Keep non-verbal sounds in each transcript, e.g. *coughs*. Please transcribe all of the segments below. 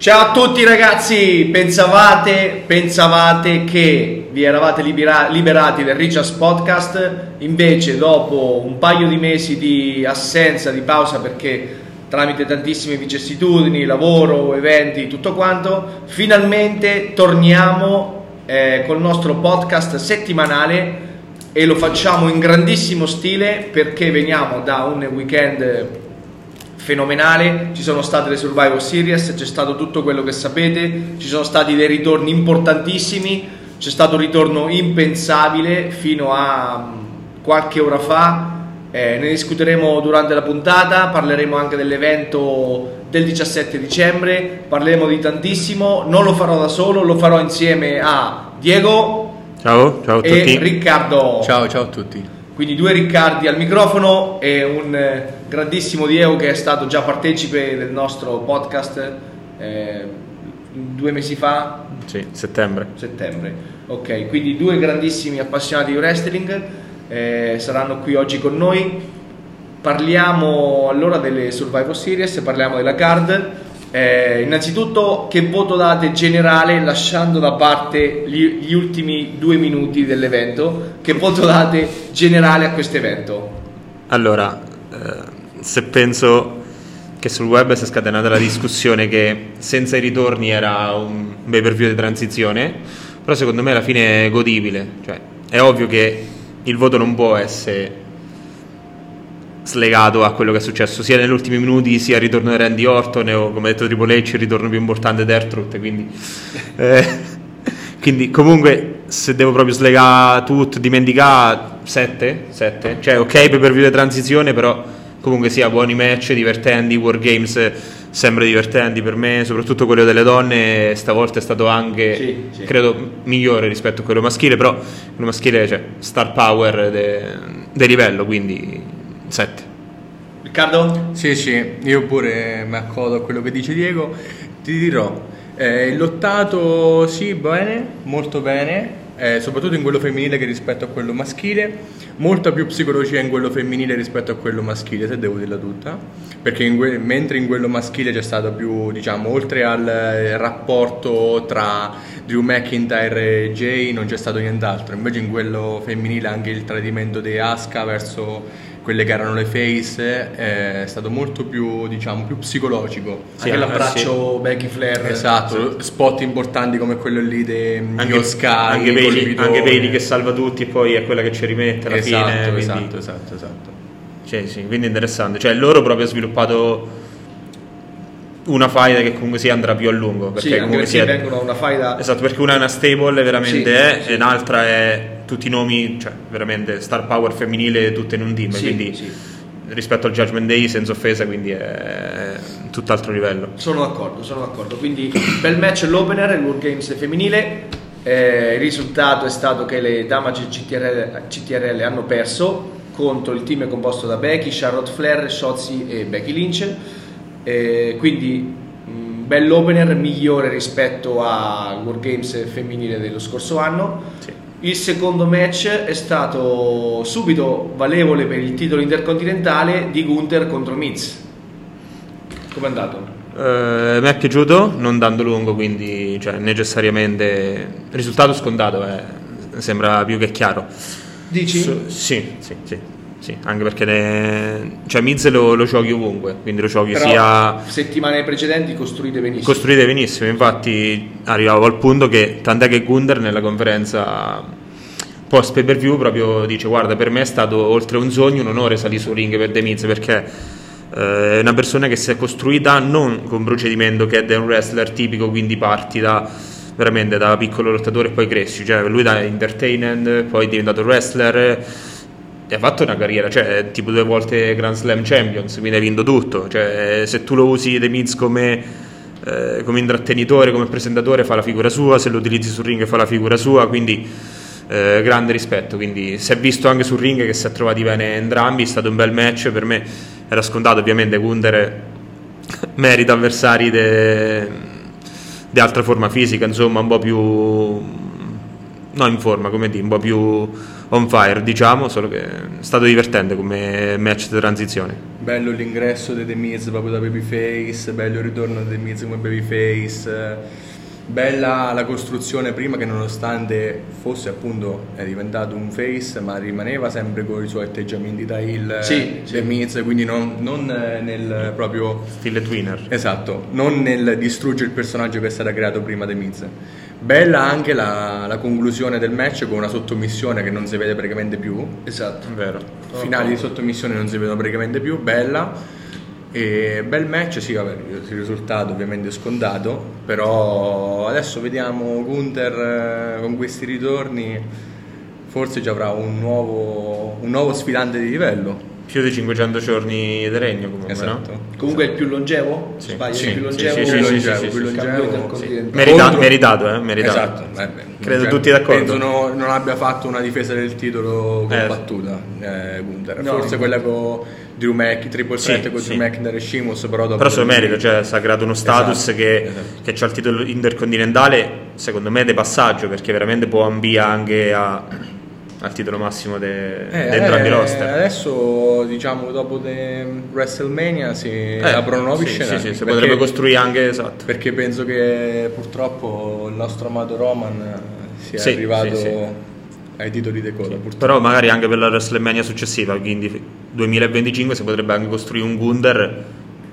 Ciao a tutti ragazzi, pensavate, pensavate che vi eravate libera- liberati del Richards Podcast, invece dopo un paio di mesi di assenza, di pausa perché tramite tantissime vicissitudini, lavoro, eventi, tutto quanto, finalmente torniamo eh, col nostro podcast settimanale e lo facciamo in grandissimo stile perché veniamo da un weekend fenomenale, ci sono state le Survivor Series, c'è stato tutto quello che sapete, ci sono stati dei ritorni importantissimi, c'è stato un ritorno impensabile fino a mm, qualche ora fa, eh, ne discuteremo durante la puntata, parleremo anche dell'evento del 17 dicembre, parleremo di tantissimo, non lo farò da solo, lo farò insieme a Diego Ciao, ciao a e tutti. Riccardo. Ciao, ciao a tutti. Quindi due Riccardi al microfono e un eh, grandissimo Diego che è stato già partecipe del nostro podcast eh, due mesi fa, Sì, settembre. settembre. Ok, quindi due grandissimi appassionati di wrestling eh, saranno qui oggi con noi. Parliamo allora delle Survivor Series, parliamo della card. Eh, innanzitutto, che voto date generale, lasciando da parte gli, gli ultimi due minuti dell'evento? Che voto date generale a questo evento? Allora, eh, se penso che sul web si è scatenata la discussione che senza i ritorni era un pay per view di transizione, però secondo me alla fine è godibile. Cioè, è ovvio che il voto non può essere slegato a quello che è successo sia negli ultimi minuti sia il ritorno di Randy Orton o come ha detto Triple H il ritorno più importante di Ertrud quindi, *laughs* eh, quindi comunque se devo proprio slegare tutto dimenticare 7 7 cioè ok per via di transizione però comunque sia buoni match divertenti War Games sempre divertenti per me soprattutto quello delle donne stavolta è stato anche Sì, sì. credo migliore rispetto a quello maschile però quello maschile c'è star power del livello quindi 7 Riccardo? Sì, sì, io pure mi accodo a quello che dice Diego. Ti dirò, eh, il lottato sì, bene, molto bene, eh, soprattutto in quello femminile che rispetto a quello maschile, molta più psicologia in quello femminile rispetto a quello maschile, se devo dirla tutta, perché in que- mentre in quello maschile c'è stato più, diciamo, oltre al eh, rapporto tra Drew McIntyre e Jay non c'è stato nient'altro, invece in quello femminile anche il tradimento di Asuka verso quelle che erano le face è stato molto più, diciamo, più psicologico. Anche eh, l'abbraccio Becky Flair. Esatto, spot importanti come quello lì di anche, Sky, anche, colpitore. anche vedi che salva tutti e poi è quella che ci rimette alla esatto, fine quindi, esatto, esatto, esatto. Sì, sì, quindi interessante cioè loro proprio hanno sviluppato una faida che comunque si andrà più a lungo perché Sì, anche comunque perché sia vengono una faida esatto perché una è una stable veramente Sì, è sì. e un'altra è tutti i nomi cioè veramente star power femminile tutte in un team Sì, quindi sì. rispetto al Judgment Day senza offesa quindi è tutt'altro livello Sono d'accordo, sono d'accordo. Quindi bel match l'opener, il World Games femminile. Eh, il risultato è stato che le Damage CTRL, CTRL hanno perso contro il team composto da Becky, Charlotte Flair, Shotzi e Becky Lynch. Eh, quindi mh, bell'opener migliore rispetto al World Games femminile dello scorso anno. Sì. Il secondo match è stato subito valevole per il titolo intercontinentale di Gunther contro Miz. Come è andato? Eh, mi è piaciuto, non dando lungo, quindi cioè, necessariamente risultato scontato, eh, sembra più che chiaro. Dici? Su- sì, sì, sì, sì, anche perché ne... cioè, Miz lo, lo giochi ovunque, quindi lo giochi Però sia settimane precedenti costruite benissimo. costruite benissimo. Infatti, arrivavo al punto che tant'è che Gunder nella conferenza post pay per view proprio dice: Guarda, per me è stato oltre un sogno, un onore salire sul ring per The Miz perché eh, è una persona che si è costruita non con un procedimento che è da un wrestler tipico, quindi parti da veramente da piccolo lottatore e poi cresci. Cioè, lui da entertainment, poi è diventato wrestler. Ha fatto una carriera, cioè è tipo due volte Grand Slam Champions, quindi hai vinto tutto. Cioè, se tu lo usi The Miz come, eh, come intrattenitore, come presentatore, fa la figura sua, se lo utilizzi sul ring fa la figura sua, quindi eh, grande rispetto. Quindi si è visto anche sul ring che si è trovati bene entrambi, è stato un bel match, per me era scontato ovviamente Gunder *laughs* merita avversari di altra forma fisica, insomma un po' più no in forma, come dire, un po' più on fire, diciamo, solo che è stato divertente come match di transizione. Bello l'ingresso di The Miz proprio da Babyface, bello il ritorno di The Miz come Babyface. Bella la costruzione prima che nonostante fosse appunto è diventato un face ma rimaneva sempre con i suoi atteggiamenti da heel Sì, The Miz, quindi non, non eh, nel proprio Stile Twinner. Esatto, non nel distruggere il personaggio che è stato creato prima The Miz. Bella anche la, la conclusione del match con una sottomissione che non si vede praticamente più. Esatto. Vero. Finali di sottomissione non si vedono praticamente più, bella. E bel match, sì, vabbè, il risultato ovviamente è scontato, però adesso vediamo Gunther eh, con questi ritorni, forse già avrà un nuovo, un nuovo sfidante di livello. Più di 500 giorni di regno comunque, Esatto. no? Comunque è il più longevo? Sì. Sbaglio, Sì, è il più longevo? sì, sì, più sì, longevo, sì, più sì, longevo. campione del Sì. Merita- Contro- meritato, eh, meritato. Esatto, eh, beh, Credo cioè, tutti d'accordo. Penso no- non abbia fatto una difesa del titolo Eh, combattuta eh, Gunther. No. Forse quella con Drew Mac, Triple Sì, Threat con sì. Drew McIntyre e Sheamus, però dopo Però se lo merita, cioè si è creato uno status Esatto, che, esatto. che ha il titolo intercontinentale, secondo me, di passaggio, perché veramente può ambire anche a- al titolo massimo Eh, di entrambi i eh, roster. Adesso diciamo dopo de WrestleMania si Eh, aprono nuovi sì, scenari. Sì, sì, si perché- potrebbe costruire anche, esatto. Perché penso che purtroppo il nostro amato Roman sia Sì, arrivato sì, sì. ai titoli di coda. purtroppo. Però magari anche per la WrestleMania successiva, quindi 2025, si potrebbe anche costruire un Gunther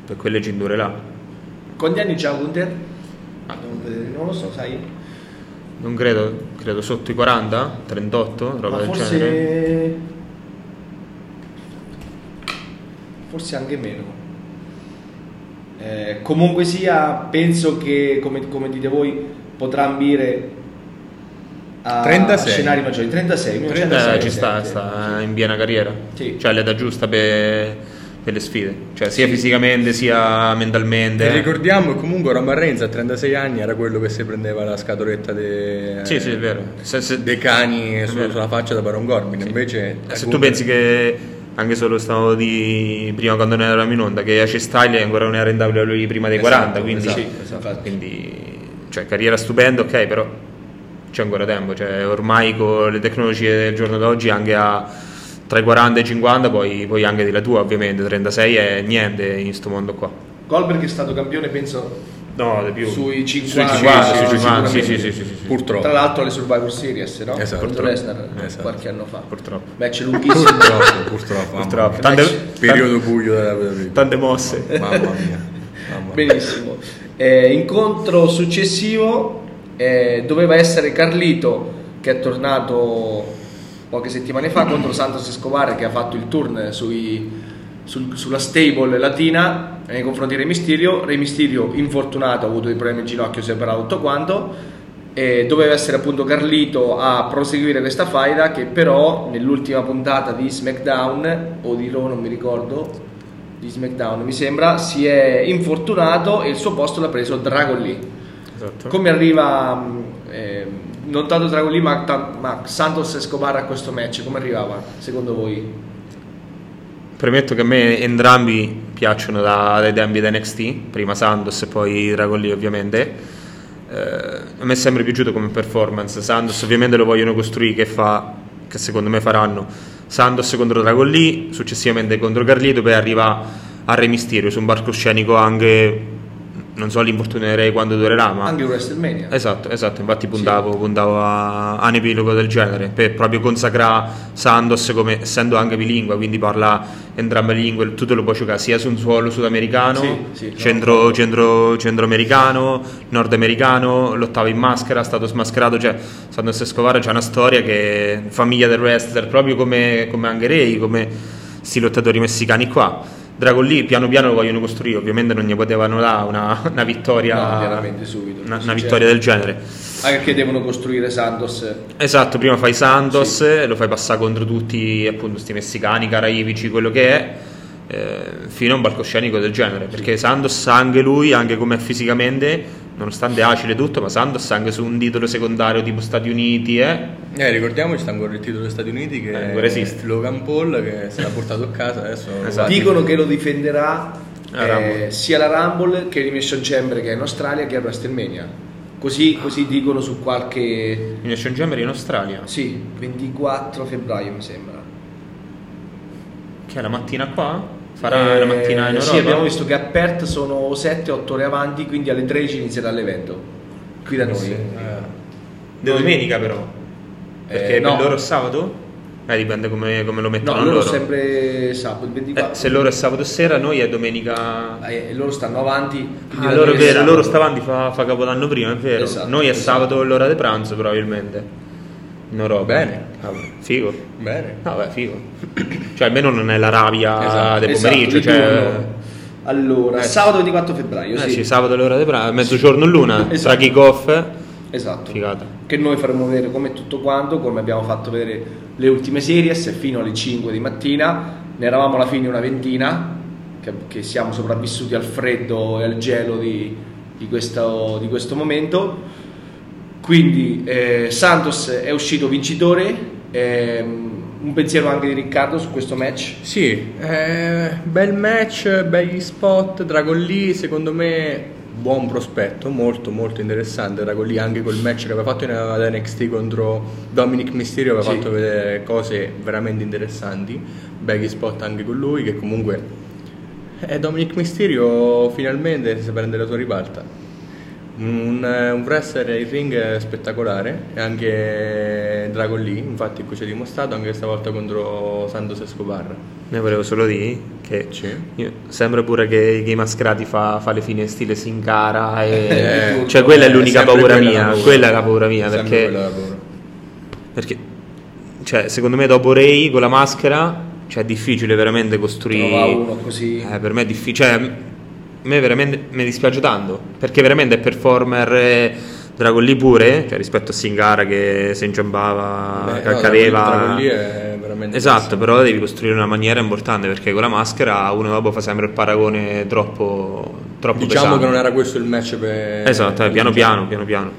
per quelle cinture là. Quanti anni c'ha Gunther? Non vedere, Non lo so, sai? Non credo, credo sotto i 40, 38, roba Ma del forse... genere. Forse anche meno. Eh, comunque sia, penso che, come, come dite voi, potrà ambire a 36. scenari maggiori. 36, 30 36, ci sta, sta in piena carriera. Sì. Cioè l'età giusta per, per le sfide. Cioè sia fisicamente sia mentalmente. E ricordiamo che comunque Roman Reigns a 36 anni era quello che si prendeva la scatoletta de- Sì, sì, è vero. Se, se- dei cani su- vero. sulla faccia da Baron Corbin. Invece se tu pensi che anche solo stavo di prima quando ne eravamo in onda che AC Style ancora non era in WWE prima dei Esatto, 40, quindi, esatto, infatti. quindi cioè carriera stupenda, ok, però c'è ancora tempo, cioè ormai con le tecnologie del giorno d'oggi anche a tra i 40 e i 50 poi, poi anche di la tua ovviamente 36 è niente in questo mondo qua Goldberg è stato campione, penso, no di più sui sui 50. 50 sì, sui sì, 50 sì, sì, sì, sì, sì. Purtroppo. Tra l'altro alle Survivor Series, no? Esatto. Contro Lesnar Esatto. qualche anno fa. purtroppo Match lunghissimo. Purtroppo, *laughs* purtroppo. Purtroppo. Tante- Match- Periodo buio della WWE. tante mosse Mamma mia. Mamma mia. Benissimo. Eh, incontro successivo eh, doveva essere Carlito che è tornato poche settimane fa contro Santos Escobar che ha fatto il turn sui- sul- sulla stable latina nei confronti di Re Mysterio. Re Mysterio infortunato, ha avuto dei problemi al ginocchio, si è operato tutto quanto. E doveva essere appunto Carlito a proseguire questa faida che però nell'ultima puntata di SmackDown o di Raw non mi ricordo di SmackDown mi sembra si è infortunato e il suo posto l'ha preso Dragon Lee esatto come arriva eh, non tanto Dragon Lee ma, ta- ma Santos Escobar a questo match come arrivava secondo voi? Premetto che a me entrambi piacciono da- dai tempi da NXT, prima Sandos e poi Dragon Lee ovviamente. Eh, a me è sempre piaciuto come performance. Sandos ovviamente lo vogliono costruire che fa, che secondo me faranno. Sandos contro Dragon Lee, successivamente contro Carlito, poi arriva a Re Mysterio su un palcoscenico anche non so Re quando durerà, ma anche WrestleMania. Esatto, esatto, infatti puntavo, puntavo a, a un epilogo del genere per proprio consacrare Sandos come essendo anche bilingue, quindi parla entrambe le lingue, tu te lo puoi giocare sia su un suolo sudamericano, Sì, sì, centro, centro, centroamericano, nordamericano, lottava in maschera, è stato smascherato, cioè Sandos Escobar c'è una storia che famiglia del wrestler, proprio come, come anche Ray, come questi lottatori messicani qua. Dragon Lee piano piano lo vogliono costruire, ovviamente non gli potevano dare una, una vittoria, No, subito, una, sì, una certo. vittoria del genere. anche perché devono costruire Santos Esatto, prima fai Santos, lo fai passare contro tutti appunto questi messicani, caraibici, quello che è, eh, fino a un palcoscenico del genere, perché Santos anche lui, anche come fisicamente, nonostante acile tutto, ma Santos anche su un titolo secondario tipo Stati Uniti, eh, Eh, ricordiamoci, sta ancora il titolo degli Stati Uniti che Eh, ancora esiste. Logan Paul che se l'ha portato a casa adesso. Esatto. dicono che lo difenderà La eh, sia la Rumble che l'Elimination Chamber che è in Australia che a WrestleMania così, così dicono su qualche Elimination Chamber in Australia, sì, 24 febbraio mi sembra che è la mattina qua? Farà Eh, la mattina in Europa? Sì, abbiamo visto che a Perth sono 7-8 ore avanti, quindi alle 13 inizierà l'evento. Qui da noi. Sì, eh. Di domenica però. Perché Eh, no. per loro è sabato? Eh, dipende come, come lo No, mettono loro loro. sempre sabato, Eh, 24. se loro è sabato sera, noi è domenica. Eh, loro stanno avanti. Ah, da loro è vero, sabato. loro stavanti fa, fa capodanno prima, è vero. Esatto, noi è esatto. sabato l'ora di pranzo probabilmente. In Europa. Bene. Ah, figo. Bene. Vabbè, figo. cioè almeno non è l'Arabia Esatto, del Esatto, pomeriggio. di cioè... Allora, Eh, sabato 24 febbraio, Eh sì. sì, sabato l'ora di pranzo, mezzogiorno l'una, Esatto. tra kick-off. Esatto. Figata. Che noi faremo vedere come tutto quanto, come abbiamo fatto vedere le ultime series fino alle 5 di mattina. Ne eravamo alla fine una ventina, che, che siamo sopravvissuti al freddo e al gelo di, di questo, di questo momento. Quindi eh, Santos è uscito vincitore. ehm, un pensiero anche di Riccardo su questo match. Sì, eh, bel match, begli spot, Dragon Lee secondo me buon prospetto, molto molto interessante Dragon Lee anche col match che aveva fatto in ad NXT contro Dominic Mysterio aveva Sì. fatto vedere cose veramente interessanti, begli spot anche con lui che comunque eh, Dominic Mysterio finalmente si prende la sua ribalta. Un, un wrestler in ring spettacolare e anche Dragon Lee, infatti qui ci ha dimostrato anche stavolta contro Santos Escobar. Ne volevo solo dire che Sì. io- sembra pure che Game Mascrati fa, fa le fine stile Sin Cara e Eh, cioè quella è l'unica sempre paura quella mia, paura. quella è la paura mia perché, paura. perché cioè, secondo me dopo Ray con la maschera cioè, è difficile veramente costruire Trova uno così. Eh, per me è difficile. Cioè, me veramente mi dispiace tanto. Perché veramente è performer. eh, Dragon Lee pure, cioè rispetto a Singara che si inciampava, Beh, che no, cadeva. Dragon Lee è veramente Esatto, però devi costruire una maniera importante perché con la maschera uno dopo fa sempre il paragone troppo, troppo Diciamo pesante. che non era questo il match per Esatto, eh, per piano piano, piano piano.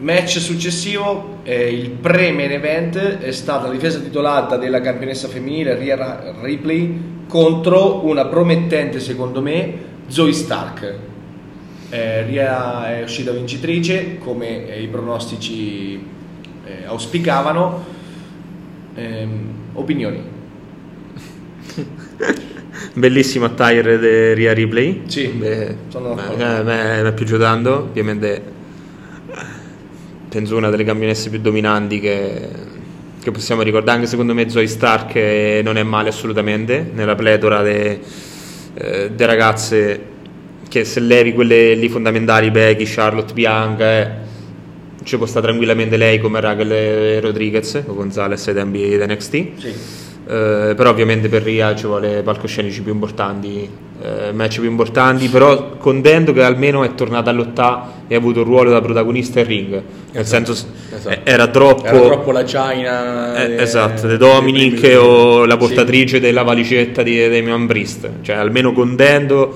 Match successivo, eh, il pre-main event, è stata la difesa titolata della campionessa femminile Rhea Ripley contro una promettente, secondo me, Zoe Stark. Eh, Rhea è uscita vincitrice, come eh, i pronostici eh, auspicavano. Ehm, opinioni? *laughs* Bellissimo attire di Ria Ripley. Sì, Beh, sono d'accordo. eh, me- mi è piaciuto tanto. Ovviamente, penso una delle campionesse più dominanti che, che possiamo ricordare. Anche secondo me, Zoe Stark eh, non è male assolutamente. Nella pletora de, eh, de ragazze che se levi quelle lì fondamentali, Becky, Charlotte, Bianca, eh, ci può stare tranquillamente lei come Raquel Rodriguez o Gonzalez ai tempi di NXT. Sì. Eh, però ovviamente per Ria ci vuole palcoscenici più importanti, eh, match più importanti, però contento che almeno è tornata a lottare e ha avuto un ruolo da protagonista in ring, nel Esatto, senso esatto. eh, era troppo, Era troppo la China eh, de- esatto, di Dominic primi- o la Sì. portatrice della valicetta di Damian Priest, cioè almeno contento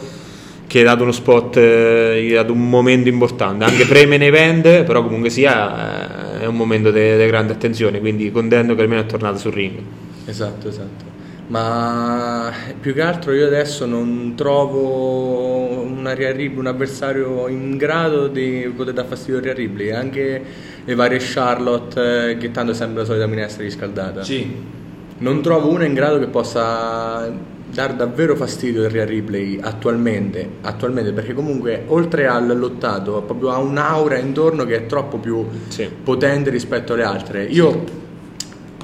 che ha dato uno spot, eh, gli ha dato un momento importante, anche pre-main event, però comunque sia eh, è un momento di grande attenzione, quindi contento che almeno è tornato sul ring. Esatto, esatto. Ma più che altro io adesso non trovo una Ripley, un avversario in grado di poter dar fastidio a Ripley, anche le varie Charlotte eh, che tanto sembra la solita minestra riscaldata. Sì. Non trovo una in grado che possa dar davvero fastidio a Rhea Ripley attualmente, attualmente perché comunque oltre al lottato proprio ha un'aura intorno che è troppo più Sì. potente rispetto alle altre. Io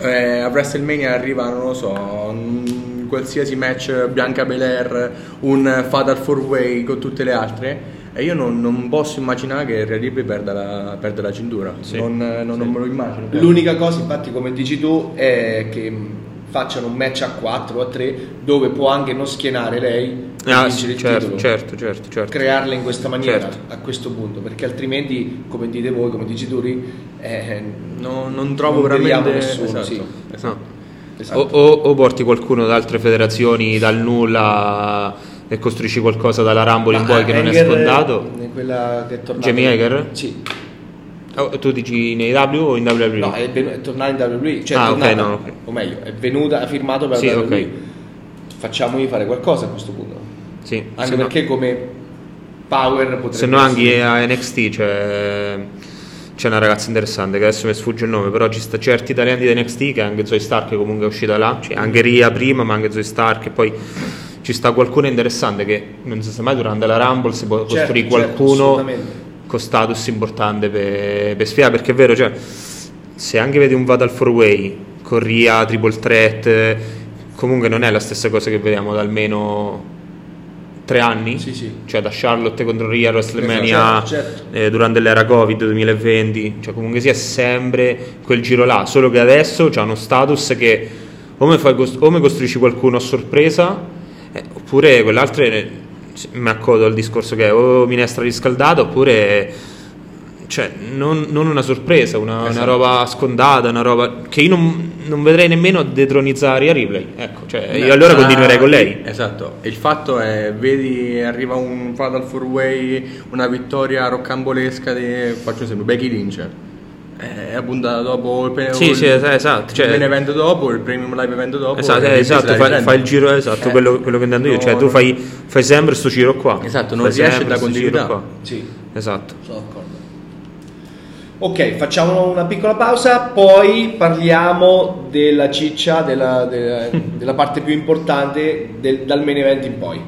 eh, a WrestleMania arriva, non lo so, un qualsiasi match Bianca Belair, un Fatal 4 Way con tutte le altre. E io non, non posso immaginare che Rhea Ripley perda la, perda la cintura. Sì. Non, non- non me lo immagino. L'unica cosa, infatti, come dici tu, è che facciano un match a 4 o a 3 dove può anche non schienare lei per Ah, vincere sì, il certo, titolo. certo, certo, certo. Crearle in questa maniera Certo. a questo punto, perché altrimenti, come dite voi, come dici tu, Ri, eh, No, non trovo Non veramente nessuno, esatto, sì. esatto. Esatto. O, o- o porti qualcuno da altre federazioni dal nulla e costruisci qualcosa dalla Rumble in poi che non è scontato. Quella che è tornata Jamie Hager? Sì. Oh, tu dici nei W o in WWE? No, è, venu- è tornata in WWE, cioè Ah, tornata, no, ok. o meglio, è venuta, ha firmato per Sì. WWE. Facciamogli fare qualcosa a questo punto. Sì, Anche se no- perché come power potrebbe se no anche a NXT cioè, c'è una ragazza interessante che adesso mi sfugge il nome, però ci sta certi italiani di NXT che anche Zoe Stark comunque è uscita là, cioè anche Ria prima, ma anche Zoe Stark e poi ci sta qualcuno interessante che non si sa mai durante la Rumble si può Certo, costruire certo, qualcuno assolutamente. Con status importante per, per sfidare, perché è vero, cioè, se anche vedi un Fatal 4 Way con Ria, Triple Threat, comunque non è la stessa cosa che vediamo da almeno tre anni, Sì, sì. cioè da Charlotte contro Ria WrestleMania Certo, certo. eh, durante l'era Covid 2020, cioè comunque sia sempre quel giro là, solo che adesso c'ha uno status che o mi, fai o mi costruisci qualcuno a sorpresa, eh, oppure quell'altro è- mi accodo al discorso che è o minestra riscaldata oppure cioè, non, non una sorpresa, una, una Esatto. roba scontata, una roba che io non, non vedrei nemmeno detronizzare Ria Ripley. Ecco, cioè, io allora ma- continuerei con lei. Esatto, e il fatto è, vedi, arriva un Fatal 4 Way, una vittoria roccambolesca di, faccio un esempio, Becky Lynch. È appunto dopo il, pe- Sì, il- sì, es- esatto, cioè- il main event dopo, il premium live event dopo. Esatto, eh, esatto, fai, fai il giro esatto, Eh, quello, quello che intendo io, no, cioè tu fai, fai sempre sto giro qua. Esatto, non da sto giro continuità. qua. Sì, Esatto. sono d'accordo. Ok, facciamo una piccola pausa, poi parliamo della ciccia, della, della- della parte più importante del- dal main event in poi.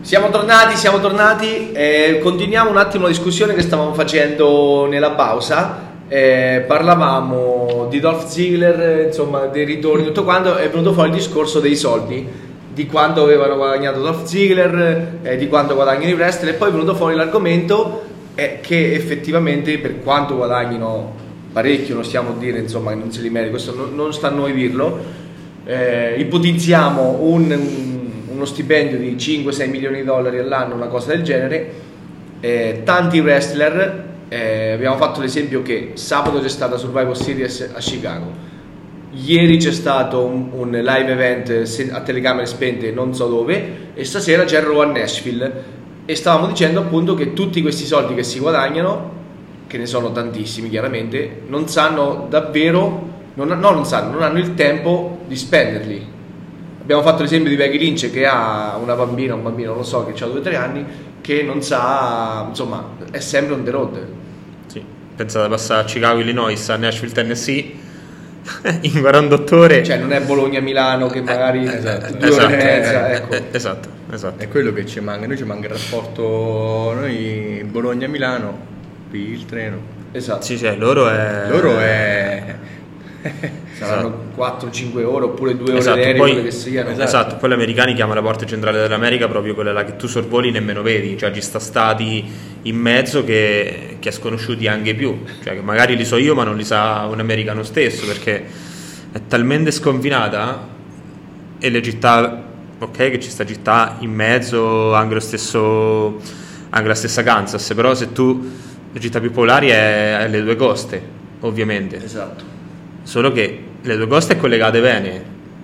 Siamo tornati, siamo tornati, eh, continuiamo un attimo la discussione che stavamo facendo nella pausa. Eh, parlavamo di Dolph Ziggler, insomma, dei ritorni, tutto quanto, è venuto fuori il discorso dei soldi, di quanto avevano guadagnato Dolph Ziggler, eh, di quanto guadagnano i wrestler, e poi è venuto fuori l'argomento eh, che effettivamente per quanto guadagnino parecchio, non stiamo a dire insomma che non se li meriti, questo non, non sta a noi dirlo, eh, ipotizziamo un- uno stipendio di 5-6 milioni di dollari all'anno, una cosa del genere, eh, tanti wrestler, eh, abbiamo fatto l'esempio che sabato c'è stata Survivor Series a Chicago, ieri c'è stato un, un live event a telecamere spente non so dove e stasera c'è Raw a Nashville e stavamo dicendo appunto che tutti questi soldi che si guadagnano, che ne sono tantissimi chiaramente, non sanno davvero, non, no, non sanno, non hanno il tempo di spenderli. Abbiamo fatto l'esempio di Becky Lynch che ha una bambina, un bambino, non lo so, che ha 2-3 anni, che non sa, insomma, è sempre on the road. Sì. Pensate a passare a Chicago, Illinois, a Nashville, Tennessee, *laughs* in 48 ore. Cioè non è Bologna-Milano che magari esatto. due ore e mezza, Eh, ecco. eh, esatto, esatto. È quello che ci manca, noi ci manca il rapporto, noi Bologna-Milano, il treno. Esatto. Sì, sì, loro è... Loro è... Saranno 4-5 ore oppure 2 ore Esatto, aereo, poi, che siano. esatto. poi gli americani chiamano la porta centrale dell'America proprio quella là che tu sorvoli nemmeno vedi, cioè ci sta stati in mezzo che, che è sconosciuti anche più, cioè che magari li so io ma non li sa un americano stesso perché è talmente sconfinata e le città, ok che ci sta città in mezzo, anche lo stesso, anche la stessa Kansas, però se tu, le città più popolari è, è le due coste, ovviamente. Esatto. Solo che le due coste è collegate bene,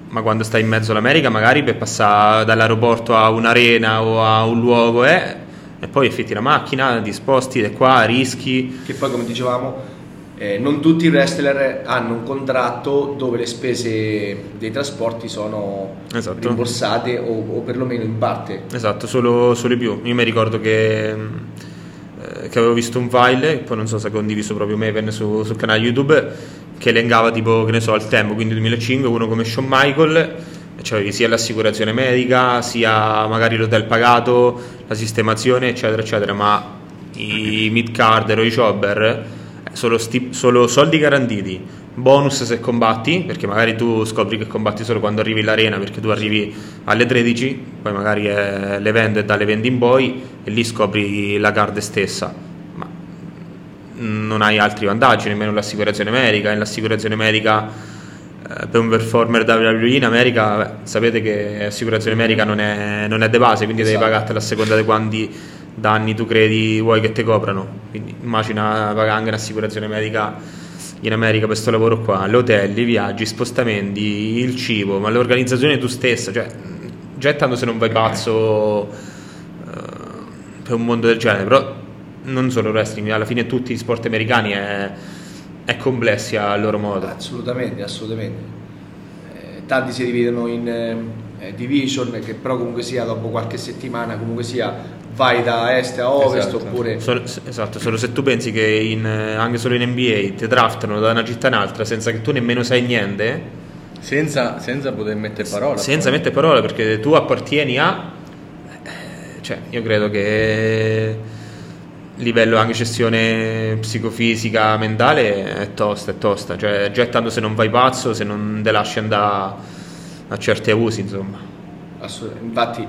ma quando stai in mezzo all'America magari per passare dall'aeroporto a un'arena o a un luogo eh, e poi affitti la macchina, ti sposti da qua, rischi. Che poi come dicevamo eh, non tutti i wrestler hanno un contratto dove le spese dei trasporti sono Esatto. rimborsate o, o perlomeno in parte. Esatto, solo, solo i più. Io mi ricordo che, eh, che avevo visto un file, poi non so se ha condiviso proprio Maven su, sul canale YouTube, che elencava tipo, che ne so, al tempo, quindi 2005, uno come Shawn Michael, c'avevi sia l'assicurazione medica, sia magari l'hotel pagato, la sistemazione, eccetera, eccetera, ma i mid-carder o i jobber, eh, solo, sti- solo soldi garantiti, bonus se combatti, perché magari tu scopri che combatti solo quando arrivi all'arena, perché tu arrivi alle 13, poi magari è l'event è dalle 20 in poi e lì scopri la card stessa. Non hai altri vantaggi, nemmeno l'assicurazione medica. E l'assicurazione medica eh, per un performer WWE in America, beh, sapete che l'assicurazione medica non è, non è de base, quindi devi Esatto. pagartela a seconda di quanti danni tu credi vuoi che ti coprano. Quindi immagina pagare anche un'assicurazione medica in America per questo lavoro qua, l'hotel, i viaggi, i spostamenti, il cibo, ma l'organizzazione tu stessa, cioè già tanto se non vai pazzo eh, per un mondo del genere, però non solo il wrestling, alla fine tutti gli sport americani è, è complessi a loro modo. Assolutamente, assolutamente. Eh, tanti si dividono in eh, eh, division che però comunque sia dopo qualche settimana comunque sia vai da est a ovest Esatto. oppure Solo- esatto, solo se tu pensi che in, eh, anche solo in NBA ti draftano da una città in un'altra senza che tu nemmeno sai niente, Senza, senza poter mettere parola. senza mettere parole perché tu appartieni a... eh, Cioè, io credo che livello anche gestione psicofisica, mentale è tosta, è tosta. Cioè, già tanto se non vai pazzo, se non te lasci andare a certi abusi, insomma. assolut- infatti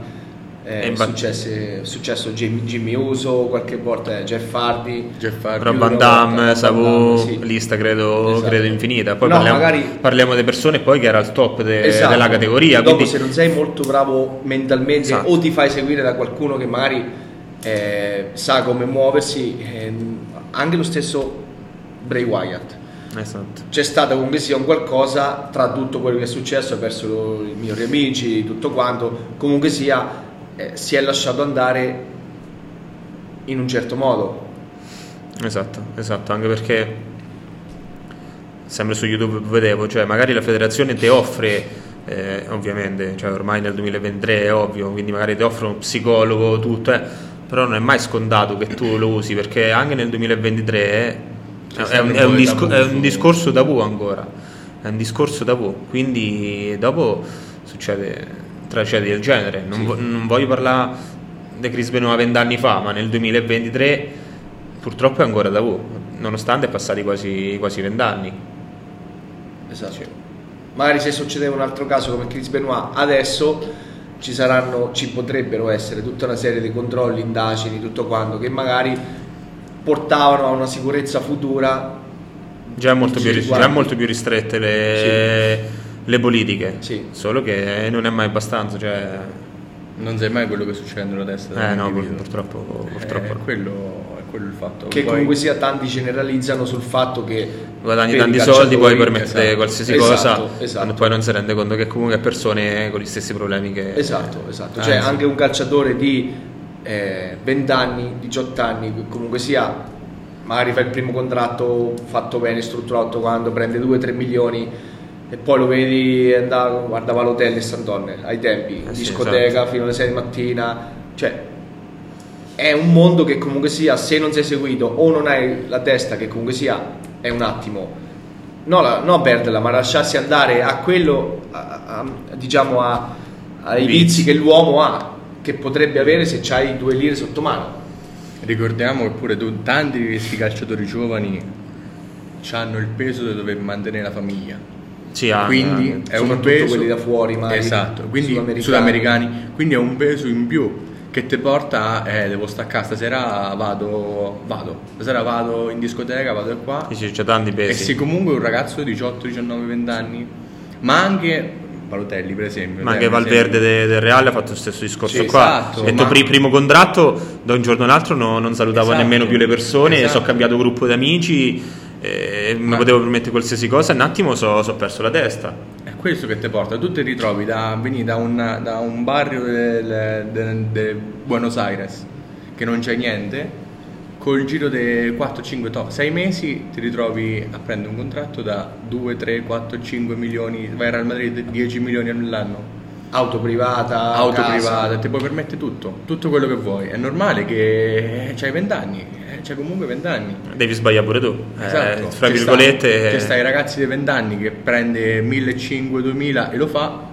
eh, è infatti- successo, successo Jimmy, Jimmy Uso qualche volta Jeff Hardy Jeff Hardy. Rob Van Damme, Damme, sì. lista credo, Esatto. credo infinita. Poi No, parliamo, magari- parliamo di persone poi che era al top de- Esatto. della categoria. Dopo quindi se non sei molto bravo mentalmente Esatto. o ti fai seguire da qualcuno che magari eh, sa come muoversi, ehm, anche lo stesso Bray Wyatt. Esatto. C'è stato comunque sia un qualcosa tra tutto quello che è successo, ha perso i migliori amici, tutto quanto, comunque sia eh, si è lasciato andare in un certo modo. Esatto, esatto, anche perché sempre su YouTube vedevo, cioè magari la federazione ti offre, eh, ovviamente, cioè ormai nel 2023 è ovvio, quindi magari ti offre un psicologo, tutto, eh, però non è mai scontato che tu lo usi perché anche nel 2023 è, C'è è un, è un di disco- è un discorso tabù ancora, è un discorso tabù, quindi dopo succede tragedie del genere, non, vo- non voglio parlare di Chris Benoit vent'anni fa, ma nel 2023 purtroppo è ancora tabù, nonostante è passati quasi quasi vent'anni. Esatto. Magari se succedeva un altro caso come Chris Benoit adesso ci saranno, ci potrebbero essere tutta una serie di controlli, indagini, tutto quanto che magari portavano a una sicurezza futura. Già è molto, Sì, più, già molto più ristrette le, le politiche, Sì. solo che non è mai abbastanza. Cioè, Non sai mai quello che succede nella testa. eh no, purtroppo, Eh, purtroppo è, quello, è quello il fatto. Che Poi- comunque sia tanti generalizzano sul fatto che guadagni tanti soldi, puoi calciatori- permettere esatto. qualsiasi Esatto, cosa, esatto. quando poi non si rende conto che comunque è persone con gli stessi problemi che... Esatto, esatto. Cioè Anzi. anche un calciatore di eh, 20 anni, 18 anni, comunque sia, magari fa il primo contratto fatto bene, strutturato quando prende 2-3 milioni e poi lo vedi andare, guardava l'hotel di Sant'Onne ai tempi, Eh sì, discoteca esatto. fino alle 6 di mattina, cioè è un mondo che comunque sia, se non sei seguito o non hai la testa che comunque sia, è un attimo, no, la, no perderla, ma lasciarsi andare a quello, a- a- diciamo a, ai Vizi. vizi che l'uomo ha, che potrebbe avere se c'hai due lire sotto mano. Ricordiamo che pure tu, tanti di questi calciatori giovani hanno il peso di dover mantenere la famiglia. Sì, quindi è un Soprattutto peso quelli da fuori, magari, esatto quindi sudamericani. sudamericani. quindi è un peso in più che ti porta a eh, devo staccare stasera vado vado stasera vado in discoteca vado qua sì, c'è tanti e pesi. se comunque un ragazzo di 18 19 20 anni ma anche Balotelli per esempio Ma dai, anche Valverde esempio. de- del Reale ha fatto lo stesso discorso Sì, qua. esatto, detto ma- il primo contratto, da un giorno all'altro no- non salutavo Esatto, nemmeno più le persone, esatto. sono cambiato gruppo di amici, eh, mi potevo permettere qualsiasi cosa, un attimo so, so perso la testa. Questo che ti porta, tu ti ritrovi da, venire da, un, da un barrio di Buenos Aires che non c'è niente, col giro di 4, 5, 6 mesi ti ritrovi a prendere un contratto da 2, 3, 4, 5 milioni, vai al Real Madrid 10 milioni all'anno, Auto privata, auto casa. privata, ti puoi permettere tutto, tutto quello che vuoi. È normale che c'hai 20 anni, eh, c'hai comunque 20 anni. Devi sbagliare pure tu. Eh, Esatto. fra Ci virgolette. sta, ci sta i ragazzi di 20 anni che prende 1500-2000 e lo fa,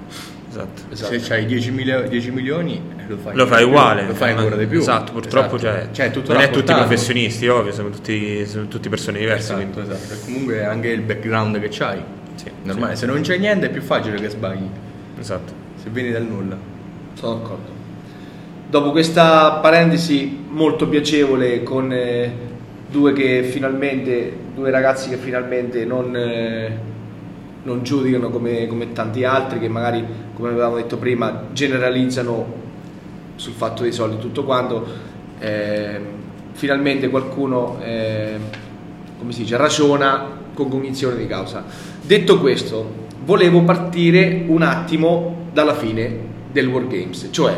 Esatto. Esatto. se c'hai 10, mili- 10 milioni eh, lo fai, Lo fai di più, uguale. lo fai ancora di più. Esatto, purtroppo Esatto. cioè, Cioè, tutto non è tutti professionisti, ovvio, sono tutti, sono tutti persone diverse. Esatto, esatto. E comunque anche il background che c'hai. Sì, Normale, se non c'è niente è più facile che sbagli, Esatto. Se vieni dal nulla. Sono d'accordo. Dopo questa parentesi molto piacevole con eh, due che finalmente, due ragazzi che finalmente non, eh, non giudicano come, come tanti altri che magari, come avevamo detto prima, generalizzano sul fatto dei soldi tutto quanto, eh, finalmente qualcuno, eh, come si dice, ragiona con cognizione di causa. Detto questo, volevo partire un attimo dalla fine del War Games, cioè,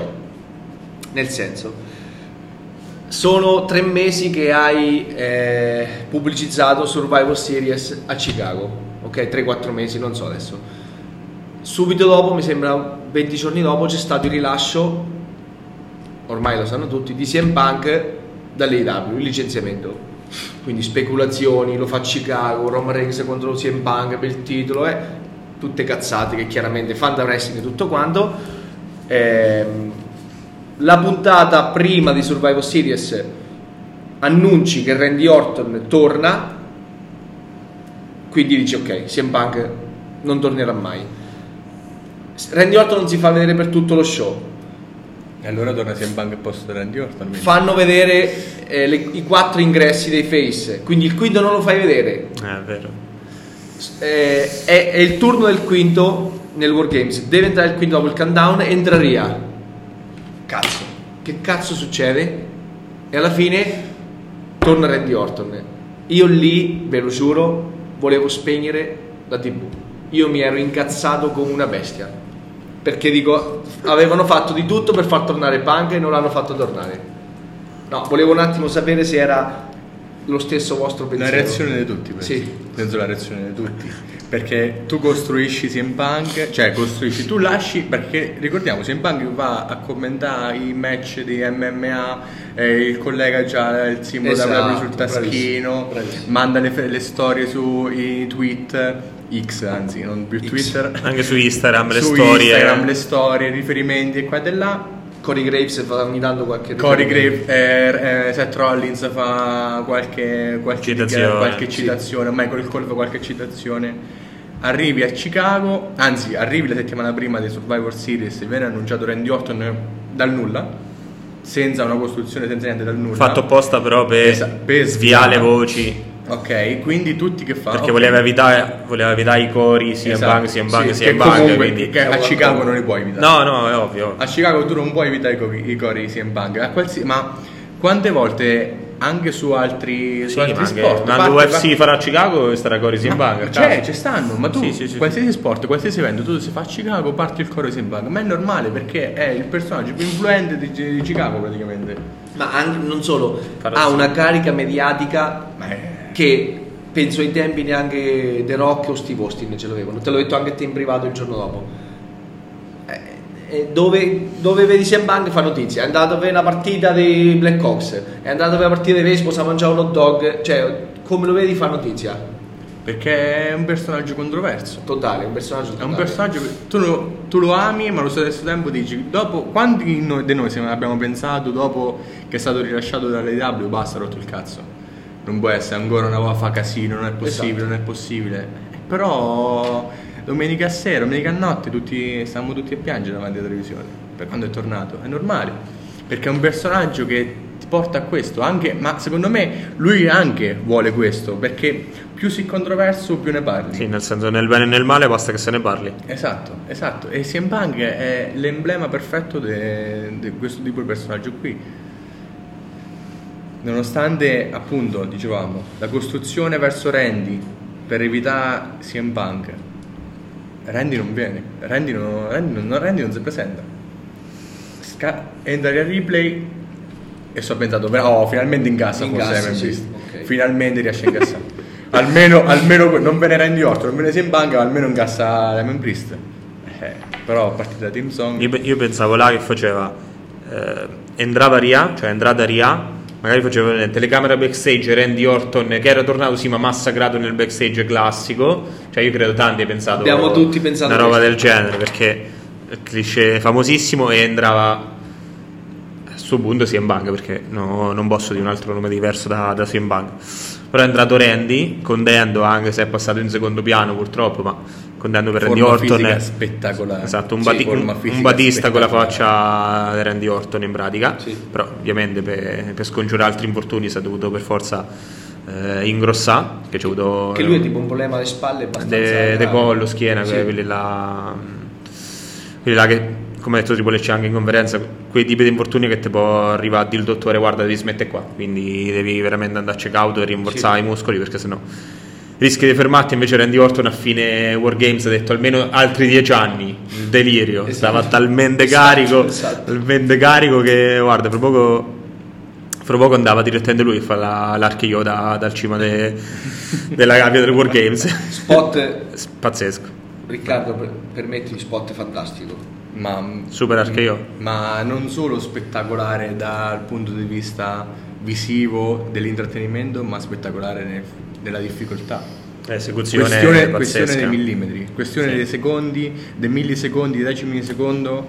nel senso, sono tre mesi che hai eh, pubblicizzato Survivor Series a Chicago, ok? 3-4 mesi, non so adesso. Subito dopo, mi sembra 20 giorni dopo, c'è stato il rilascio ormai lo sanno tutti, di CM Punk dall'AEW, il licenziamento. Quindi speculazioni, lo fa Chicago, Roman Reigns contro CM Punk per il titolo, eh, tutte cazzate che chiaramente fanno da wrestling e tutto quanto. Ehm, la puntata prima di Survival Series annunci che Randy Orton torna, quindi dici ok, CM Punk non tornerà mai. Randy Orton non si fa vedere per tutto lo show. E allora torna CM Punk al posto di Randy Orton. quindi. Fanno vedere eh, le- i quattro ingressi dei face, quindi il quinto non lo fai vedere. Eh, è vero. Eh, è, è il turno del quinto nel Wargames. Deve entrare il quinto dopo il countdown. Entra Ria. Cazzo, che cazzo succede? E alla fine torna Randy Orton. Io lì, ve lo giuro, volevo spegnere la TV. Io mi ero incazzato come una bestia. Perché dico, avevano fatto di tutto per far tornare Punk e non l'hanno fatto tornare. No, volevo un attimo sapere se era lo stesso vostro La pensiero. reazione di tutti, penso. Sì. Penso la reazione di tutti. Perché tu costruisci CM Punk, cioè costruisci, tu lasci, perché ricordiamo, CM Punk va a commentare i match di MMA, eh, il collega già il simbolo da Esatto, WWE sul taschino, bravissimo, bravissimo. manda le, le storie sui tweet, X anzi, non più X. Twitter. Anche su Instagram le su storie. Instagram le storie, riferimenti e qua e là. Corey Graves fa ogni tanto qualche Corey riferimento. Grave, eh, eh, Seth Rollins fa qualche, qualche, Citazione, dichiara- qualche sì. citazione, Michael Cole fa qualche citazione. Arrivi a Chicago, anzi arrivi la settimana prima di Survivor Series, viene annunciato Randy Orton dal nulla, senza una costruzione, senza niente dal nulla. Fatto apposta però per, Esa- per sviare le voci. Ok, quindi tutti che fanno... Perché voleva evitare, voleva evitare i cori, sia Esatto, Bank, sia Bank, sì, sia Bank. comunque Quindi... che a Chicago non li puoi evitare. No, no, è ovvio. A Chicago tu non puoi evitare i cori, i cori di CM Punk, a qualsi- ma quante volte anche su altri, su Sì, altri ma anche- sport quando parte- UFC farà a Chicago starà a C'è, caso. ci stanno, ma tu Sì, sì, sì, qualsiasi sport, qualsiasi evento, tu se fa a Chicago parti il CM Punk, ma è normale perché è il personaggio più influente di, di Chicago praticamente. Ma anche, non solo, Farà ha sì. una carica mediatica Ma è- che penso ai tempi neanche The Rock o Steve Austin ce l'avevano. Te l'ho detto anche a te in privato il giorno dopo. Eh, eh, dove, dove vedi CM Punk fa notizia. È andato a vedere una partita dei Black Ops, è andato a vedere una partita dei baseball, si è mangiato un hot dog. Cioè, come lo vedi fa notizia. Perché è un personaggio controverso. Totale, un personaggio È totale. un personaggio che tu lo, tu lo ami, ma allo stesso tempo dici, dopo, quanti di noi, di noi se ne abbiamo pensato dopo che è stato rilasciato dall'AW, basta, ha rotto il cazzo. Non può essere ancora una volta fa casino, non è possibile, Esatto. non è possibile. Però domenica sera, domenica notte, tutti, stiamo tutti a piangere davanti alla televisione, per quando è tornato. È normale, perché è un personaggio che ti porta a questo, anche, ma secondo me lui anche vuole questo, perché più si controverso, più ne parli. Sì, nel senso nel bene e nel male basta che se ne parli. Esatto, esatto. E CM Punk è l'emblema perfetto di questo tipo di personaggio qui. Nonostante, appunto, dicevamo, la costruzione verso Randy per evitare CM Punk, Randy non viene, Randy non, Randy non, Randy non si presenta. Sca- entra il replay e so pensato, oh, finalmente incassa forse Incassa, Evan sì, Priest. ok. Finalmente riesce a incassare. *laughs* almeno, almeno non viene Randy Orton, non viene CM Punk, ma almeno incassa Lemon Priest. Eh, però a partire da Team Song... Io, io pensavo là che faceva eh, entrava Ria, cioè entrata Ria, magari faceva una telecamera backstage Randy Orton che era tornato sì ma massacrato nel backstage classico, cioè io credo tanti hai pensato Abbiamo tutti pensato una roba questo. del genere perché il cliché famosissimo e entrava a suo punto CM Punk perché no- non posso dire un altro nome diverso da, da CM però è entrato Randy condendo anche se è passato in secondo piano purtroppo ma condendo per Randy Forma Orton fisica è- spettacolare. esatto un, Sì, bati- un- batista con la faccia di Randy Orton in pratica Sì. però ovviamente per, per scongiurare altri infortuni si è dovuto per forza eh, ingrossare che c'è avuto Che lui ha tipo un problema alle spalle abbastanza de, de collo, schiena, Sì. quelli là quelli là che come ha detto tipo c'è anche in conferenza quei tipi di infortuni che ti può arrivare a dire il dottore guarda devi smettere qua quindi devi veramente andarci cauto e rinforzare i muscoli perché sennò rischi di fermarti invece Randy Orton a fine Wargames ha detto almeno altri dieci anni il delirio Esatto. stava talmente Esatto, carico esatto. talmente carico che guarda fra poco fra poco andava direttamente lui a fare la- l'archeo da- dal cima de- della gabbia del Wargames Spot, *laughs* pazzesco Riccardo, per- permettimi, spot fantastico. ma, Super RKO. ma non solo spettacolare dal punto di vista visivo dell'intrattenimento, ma spettacolare nel- nella difficoltà. Esecuzione Questione, questione dei millimetri, questione Sì. dei secondi, dei millisecondi, dei decimi di secondo.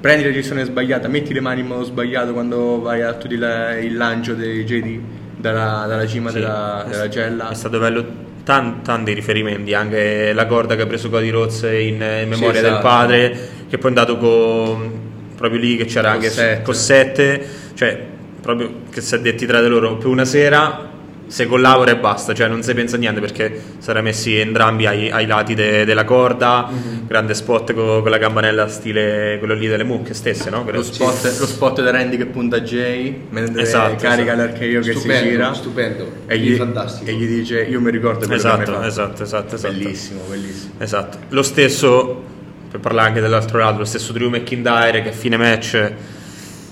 Prendi la decisione sbagliata, metti le mani in modo sbagliato quando vai a tutti la- il lancio dei JD dalla, dalla cima Sì. della, della gella. È stato bello, tan- tanti riferimenti, anche la corda che ha preso Cody Rhodes in, in memoria del esatto. padre, che poi è andato con, proprio lì che c'era anche Cossette. Cossette, cioè proprio che si è detti tra di loro per una sera se collabora e basta, cioè non si pensa a niente perché si era messi entrambi ai, ai lati de- della corda, Mhm. grande spot co- con, la campanella stile quello lì delle mucche stesse, no? Lo spot, lo spot da Randy che punta Jay mentre Esatto, carica esatto. l'archeo che si Stupendo, gira stupendo. e gli, fantastico. e gli dice io mi ricordo quello che mi hai Esatto, fatto". esatto, esatto, esatto. bellissimo bellissimo Esatto, lo stesso, per parlare anche dell'altro lato, lo stesso Drew McIntyre che a fine match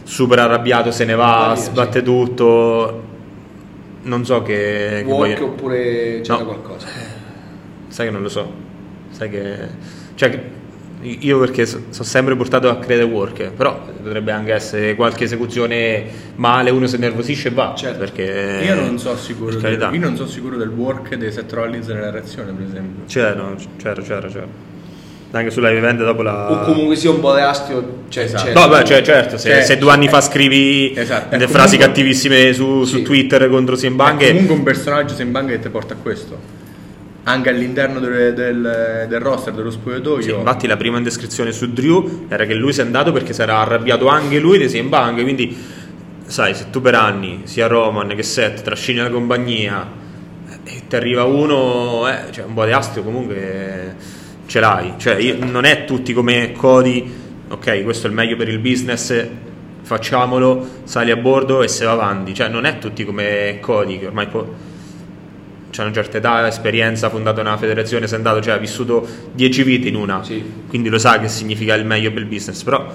super arrabbiato se ne va, sbatte tutto. Non so che... che Walk voglia- oppure c'era No. qualcosa? Sai che non lo so. Sai che... Cioè, io perché so- sono sempre portato a credere work, però potrebbe anche essere qualche esecuzione male, uno si nervosisce e va. Certo. Perché... io non so sicuro del, io non so sicuro del work dei Seth Rollins nella reazione per esempio C'era, c'era, c'era, c'era. Anche sulla vivente dopo la... O comunque sia un po' di astio, cioè, Esatto. c'è. No, beh, cioè, certo, se, Cioè, se due anni fa scrivi Esatto, delle comunque- frasi cattivissime su, su Sì. Twitter contro Simbang, è comunque un personaggio Sembang che ti porta a questo anche all'interno del, del, del roster dello spogliatoio sì, infatti la prima descrizione su Drew era che lui si è andato perché si era arrabbiato anche lui di Simbang, quindi sai, se tu per anni, sia Roman che Seth, trascini la compagnia eh, e ti arriva uno, eh, cioè un po' di astio comunque ce l'hai, cioè io- non è tutti come Cody, ok, questo è il meglio per il business, facciamolo, sali a bordo e se va avanti, cioè non è tutti come Cody che ormai può c'ha una certa età, esperienza, fondato una federazione, si è andato, cioè ha vissuto 10 vite in una, Sì. quindi lo sa che significa il meglio per il business, però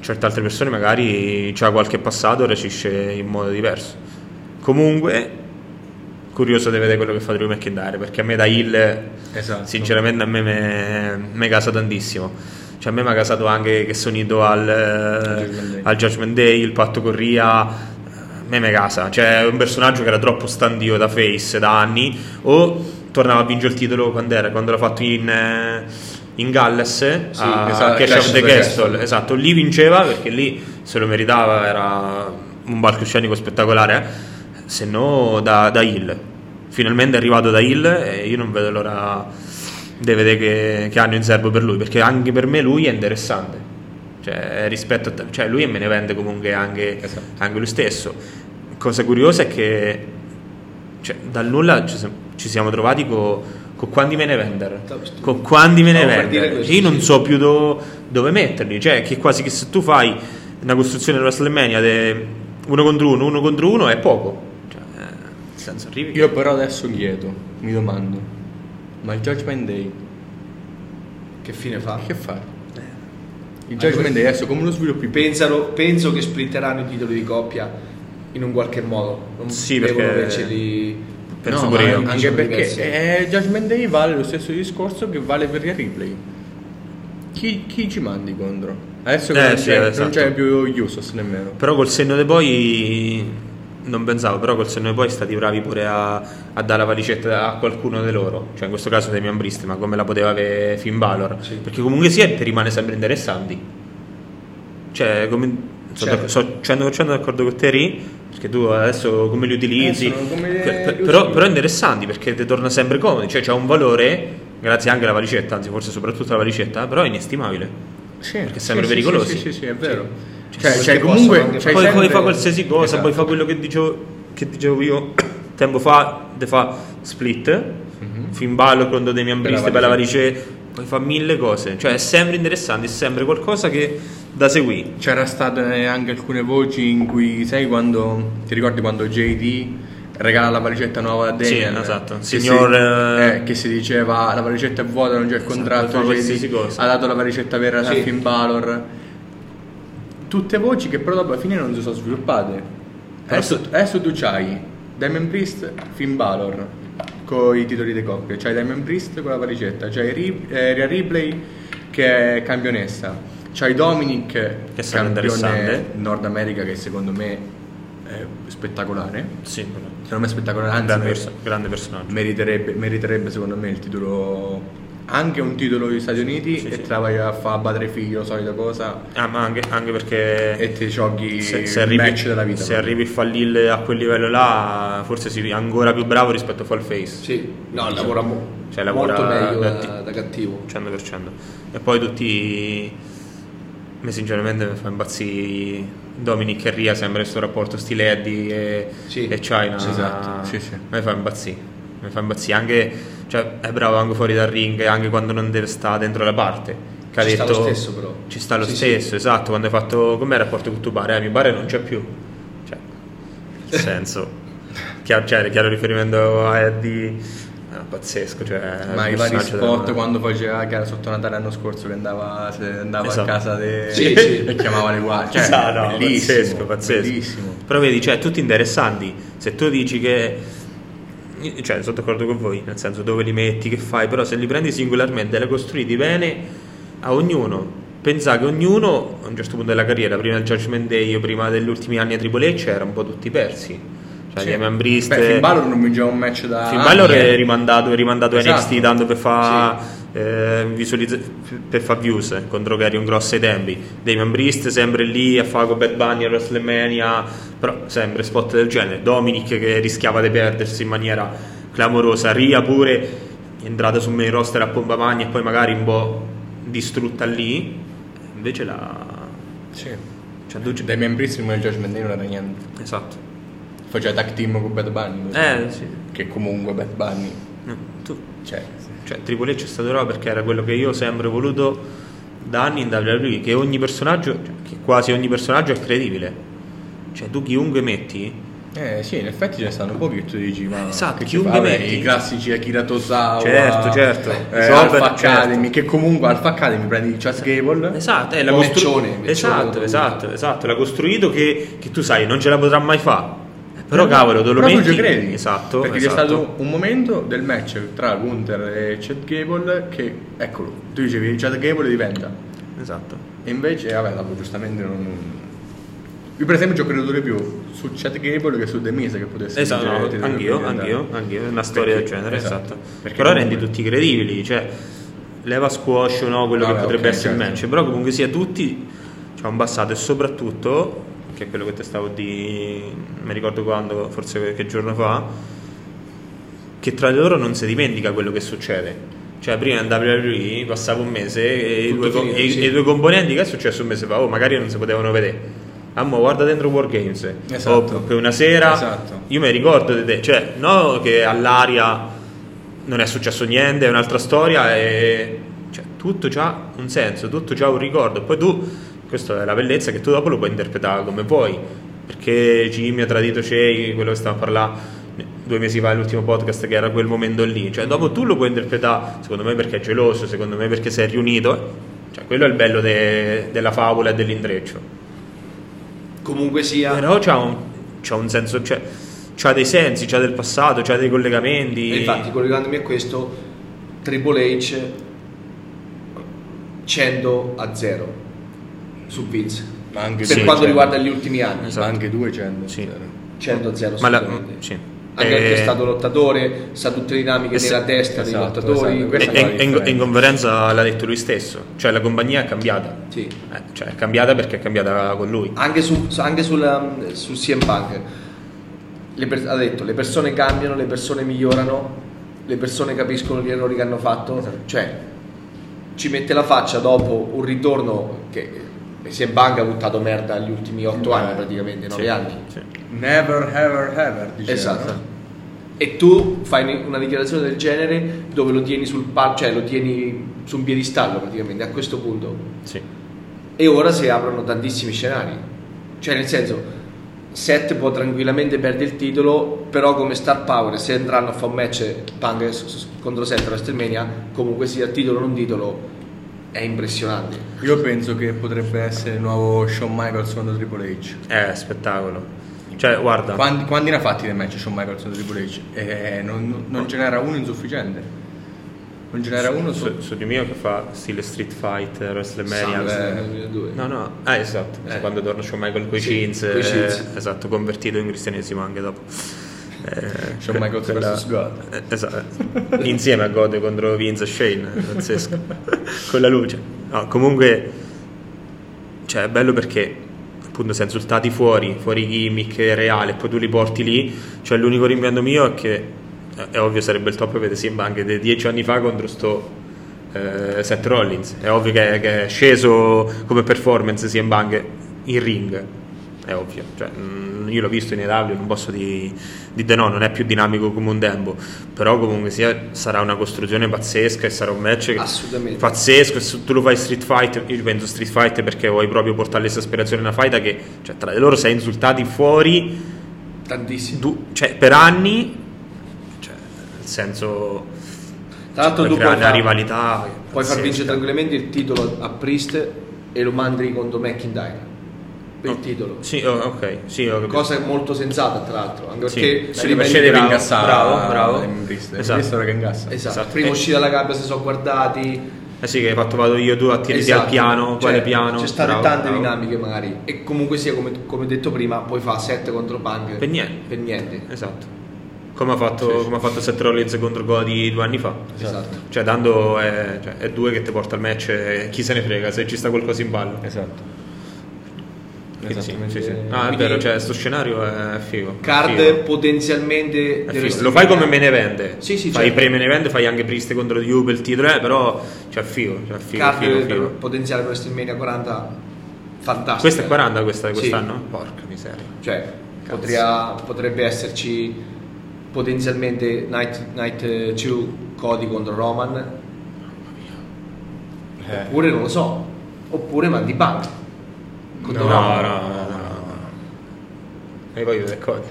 certe altre persone magari c'ha qualche passato e reagisce in modo diverso. Comunque, curioso di vedere quello che fa Drew McIntyre, perché a me da Hill, Esatto. sinceramente a me me casa tantissimo. Cioè a me mi ha casato anche che sono unito al, Judgment Day. al Judgment Day, il patto con Ria, a me me casa, cioè è un personaggio che era troppo standio da face da anni o tornava a vincere il titolo quando era, quando l'ha fatto in, in Galles Sì, a esatto, Clash of the Castle. esatto, lì vinceva perché lì se lo meritava, era un palcoscenico spettacolare, eh. Se no da, da Hill. Finalmente è arrivato da Hill e io non vedo l'ora di vedere che, che hanno in serbo per lui, perché anche per me lui è interessante. Cioè, rispetto a, cioè lui me ne vende comunque anche, Esatto. anche lui stesso. Cosa curiosa è che cioè, dal nulla ci, siamo- ci siamo trovati con quanti me ne vendere. Con quanti me ne questo, Io non so più do- dove metterli. Cioè, che quasi che se tu fai una costruzione di WrestleMania de uno contro uno, uno contro uno è poco. Eh, senso arrivi. io però adesso chiedo mi domando ma il Judgment Day Che fine fa? che fa? il Judgment Day adesso come lo sviluppi Pensano, penso che splitteranno i titoli di coppia in un qualche modo. Non Sì, devono perché- averceli- Penso no, pure io. anche perché eh, Judgment Day vale lo stesso discorso che vale per Rhea Ripley chi, chi ci mandi contro? adesso che Eh, non, sì, c'è, non esatto. c'è più Usos nemmeno Però col senno di poi non pensavo, però col senno di poi stati bravi pure a, a dare la valicetta a qualcuno di loro, cioè in questo caso dei Brist, ma come la poteva avere Finn Balor, Sì. perché comunque sia ti rimane sempre interessanti. Cioè, come, sono Certo. d'ac- so 100% d'accordo con te, Ri, perché tu adesso come li utilizzi, Eh, sono come per- li però, però interessanti perché ti torna sempre comodi, cioè c'ha un valore, grazie anche alla valicetta, anzi forse soprattutto alla valicetta, però è inestimabile. Sì, Perché sempre sì, sì, pericolosi. Sì, sì, sì, è vero. Sì. Cioè, cioè, possono comunque poi, sempre- fa qualsiasi cosa, Esatto. poi fa quello che dicevo, che dicevo io *coughs* tempo fa, te fa split, Finn Balor contro Damian Per la Priest per la valicetta. varice, poi fa mille cose, cioè è sempre interessante, è sempre qualcosa che da seguire. C'era state anche alcune voci in cui, sai, quando ti ricordi quando JD regala la valicetta nuova a Sì, Damian? esatto. Che Signor, si, eh, eh, che si diceva la valicetta è vuota, non c'è il Esatto, contratto. cosa. ha dato la valicetta vera a Sì. Finn Balor. Tutte voci che però dopo alla fine non si sono sviluppate. Adesso, adesso tu c'hai Diamond Priest, Finn Balor con i titoli di coppia, c'hai Diamond Priest con la valicetta, c'hai Ri- eh, Ripley che è campionessa, C'hai Dominic, Che sarà interessante. Nord America, che secondo me è spettacolare. Sì. Secondo me è spettacolare, anzi grande, perso- grande personaggio. meriterebbe, meriterebbe secondo me il titolo, anche un titolo degli Stati Uniti Sì, e sì. te la vai a fare battere figlio, solita cosa, Ah, ma anche, anche perché e ti giochi se, se il arrivi, match della vita. se arrivi il Fallil a quel livello là, forse sei ancora più bravo rispetto a Fall Face. Sì, no, lavora, mo- Cioè, lavora molto meglio da- da, da cattivo. 100%. E poi tutti. A me sinceramente mi fa impazzire Dominic e Ria, sembra questo rapporto stile Eddie e, Sì. e China. Sì, esatto. Sì, sì. Mi fa impazzire. Mi fa impazzire anche, cioè, è bravo anche fuori dal ring, anche quando non deve stare dentro la parte. Che ha Ci sta detto- lo stesso, però. Ci sta lo Sì, stesso, esatto. Quando hai fatto. Com'è il rapporto con tuo bar? Eh, mio bar non c'è più. Cioè, nel *laughs* senso. chiaro, cioè, chiaro riferimento a Eddie. Pazzesco. Cioè, Ma i vari personaggio della- spot quando faceva che era sotto Natale l'anno scorso che andava, andava Esatto. a casa de- Sì, sì. e chiamava le guardie. Cioè, Esatto, no, pazzesco, pazzesco. bellissimo. Però vedi, cioè, tutti interessanti. Se tu dici che. Cioè, sono d'accordo con voi, nel senso dove li metti, che fai, però se li prendi singolarmente e li costruiti bene a ognuno. Pensa che ognuno a un certo punto della carriera, prima del Judgment Day o prima degli ultimi anni a Triple H, erano un po' tutti persi. Cioè, Sì. gli Eman Priest. Beh, Finn Balor non vinceva un match da Finn Balor è eh. rimandato, è rimandato Esatto. NXT tanto per fare visualizza- per fa views eh, contro Carrion Cross ai tempi. Damon Priest sempre lì a fare con Bad Bunny a WrestleMania, però sempre spot del genere. Dominic che rischiava di perdersi in maniera clamorosa. Ria pure entrata sul main roster a pompa magna e poi magari un po' distrutta lì. Invece la. Sì. Cioè, due- Dai membrissimi del Judgment Day non era niente. Esatto. Faceva tag team con Bad Bunny. Eh, sì. Che comunque Bad Bunny. No, tu Cioè, Cioè, Triple H è stato bravo perché era quello che io ho sempre voluto da anni in WWE, che ogni personaggio, cioè, che quasi ogni personaggio è credibile. Cioè, tu chiunque metti, eh sì, in effetti ce ne stanno pochi che tu dici, ma Esatto, chiunque? Vabbè, metti. i classici Akira Tosawa, Certo, certo. eh, Robert, Alpha certo. Academy, che comunque Alpha Academy prendi Chas Gable, esatto, è la costru- Meccione, Meccione esatto, esatto, esatto, l'ha costruito che, che tu sai, non ce la potrà mai fare. Però cavolo, te lo Però tu metti ci credi. Esatto, Perché esatto. c'è stato un momento del match tra Gunther e Chad Gable che, eccolo, tu dicevi Chad Gable diventa. Esatto. E invece, vabbè, dopo giustamente non... Io per esempio ci ho creduto di più su Chad Gable che su The Miz che potesse Esatto, vincere no, il anch'io, anch'io, anch'io, una storia Perché- del genere, esatto. esatto. Perché Però rendi tutti credibili, cioè leva squash o no, quello Vabbè, che potrebbe ok, essere il certo. match, però comunque sia tutti c'ha un passato e soprattutto, che è quello che ti stavo di mi ricordo quando, forse qualche giorno fa, che tra di loro non si dimentica quello che succede. Cioè, prima in WWE passava un mese e, i due, finito, e sì. e due componenti, che è successo un mese fa? Oh, magari non si potevano vedere. Ah, mo guarda dentro Wargames. Esatto. O che una sera Esatto. io mi ricordo di te, cioè, no che all'aria non è successo niente, è un'altra storia e cioè, tutto ha un senso, tutto ha un ricordo. Poi tu, questa è la bellezza che tu dopo lo puoi interpretare come vuoi, perché Jimmy ha tradito Shea, quello che stava a parlare due mesi fa l'ultimo podcast che era quel momento lì, cioè dopo tu lo puoi interpretare, secondo me perché è geloso, secondo me perché sei riunito, cioè quello è il bello de- della favola e dell'intreccio. Comunque sia, Però c'ha un, c'ha un senso, cioè, c'ha dei sensi, c'ha del passato, c'ha dei collegamenti. E infatti, collegandomi a questo, Triple H 100 a 0 su Vince. Ma anche Per Sì, quanto cioè- riguarda gli ultimi anni, Esatto. anche 200. Sì. 100 a 0 Ma la- sì. Anche Eh, perché è stato lottatore, sa tutte le dinamiche sì, nella testa dei esatto, lottatori. esatto, E, in, in conferenza l'ha detto lui stesso, cioè la compagnia è cambiata. Sì. Eh, cioè è cambiata perché è cambiata con lui. Anche, su, anche sulla, sul CM Punk le per- ha detto le persone cambiano, le persone migliorano, le persone capiscono gli errori che hanno fatto, Esatto. cioè ci mette la faccia dopo un ritorno che CM Punk ha buttato merda gli ultimi 8 Eh, anni praticamente, 9 Sì, anni. sì. Never, ever, ever. Diceva, Esatto. no? E tu fai una dichiarazione del genere dove lo tieni sul palco, cioè lo tieni su un piedistallo praticamente a questo punto. Sì. E ora si aprono tantissimi scenari. Cioè, nel senso, Seth può tranquillamente perdere il titolo, però come star power, se andranno a fare un match Punk contro Seth a WrestleMania, comunque sia titolo o non titolo, è impressionante. Io penso che potrebbe essere il nuovo Shawn Michaels contro Triple H. È spettacolo. Cioè, guarda, Quanti, quanti ne ha fatti dei match Shawn Michaels contro Triple H? Eh, non, non- ce n'era uno insufficiente. Non ce n'era uno su... su, su di mio che fa stile Street Fighter, WrestleMania. 2002. No, no, ah, esatto, Eh. quando torna Shawn Michael coi Sì, jeans, coi eh, jeans. esatto, convertito in cristianesimo anche dopo. Eh, Shawn Michaels quella- versus God. eh, esatto, insieme a God contro Vince e Shane, pazzesco, *laughs* con la luce. No, comunque, cioè, è bello perché appunto si è insultati fuori, fuori gimmick reale, poi tu li porti lì, cioè l'unico rimpianto mio è che, eh, è ovvio sarebbe il top vedere Simba anche di dieci anni fa contro sto eh, Seth Rollins, è ovvio che, che è sceso come performance CM Punk in ring, è ovvio, cioè, mm, io l'ho visto in EW, non posso di, di no, non è più dinamico come un tempo, però comunque sia, sarà una costruzione pazzesca e sarà un match pazzesco, se tu lo fai Street Fighter, io penso Street Fighter perché vuoi proprio portare l'esasperazione in una fight che cioè, tra di loro sei insultati fuori Tantissimo. du- cioè, per anni, cioè, nel senso Tra l'altro puoi tu puoi una far- rivalità Puoi far pazzesca. vincere tranquillamente il titolo a Priest e lo mandi contro McIntyre. Per il titolo. Sì, oh, ok, sì. Cosa molto sensata, tra l'altro. Anche Sì. perché Sì, riprende- Mercedes deve bravo, bravo, Brist. Esatto. Che ingassa. Esatto. Esatto. Prima E- uscita dalla gabbia si sono guardati. Eh sì, che hai fatto vado io, tu attirati Esatto. al piano, Cioè, quale piano? Ci state Bravo, tante bravo. dinamiche magari. E comunque sia, come, come detto prima, poi fa 7 contro Punk. Per niente. Per niente. Esatto. Come ha fatto, come ha fatto Seth Rollins contro Cody due anni fa. Esatto. Cioè, dando è, cioè, è due che ti porta al match e chi se ne frega se ci sta qualcosa in ballo. Esatto. Sì, Esattamente. sì, sì. No, è vero, cioè, sto scenario è figo. Card figo. potenzialmente. È figo. Lo fai come me ne vende. Sì, sì, fai certo. i pre-me ne vende, fai anche Priest contro You per il titolo, eh, però cioè, figo, cioè, figo, Card figo, per figo. potenziale per WrestleMania 40. Fantastico. Questa è 40 questa, Sì. quest'anno? Porca miseria. Cioè, potria- potrebbe esserci potenzialmente Night, Night 2 Cody contro Roman. Eh. Oppure non lo so. Oppure mandi Punk. Contro No, no, no, no, no. E poi io Cody.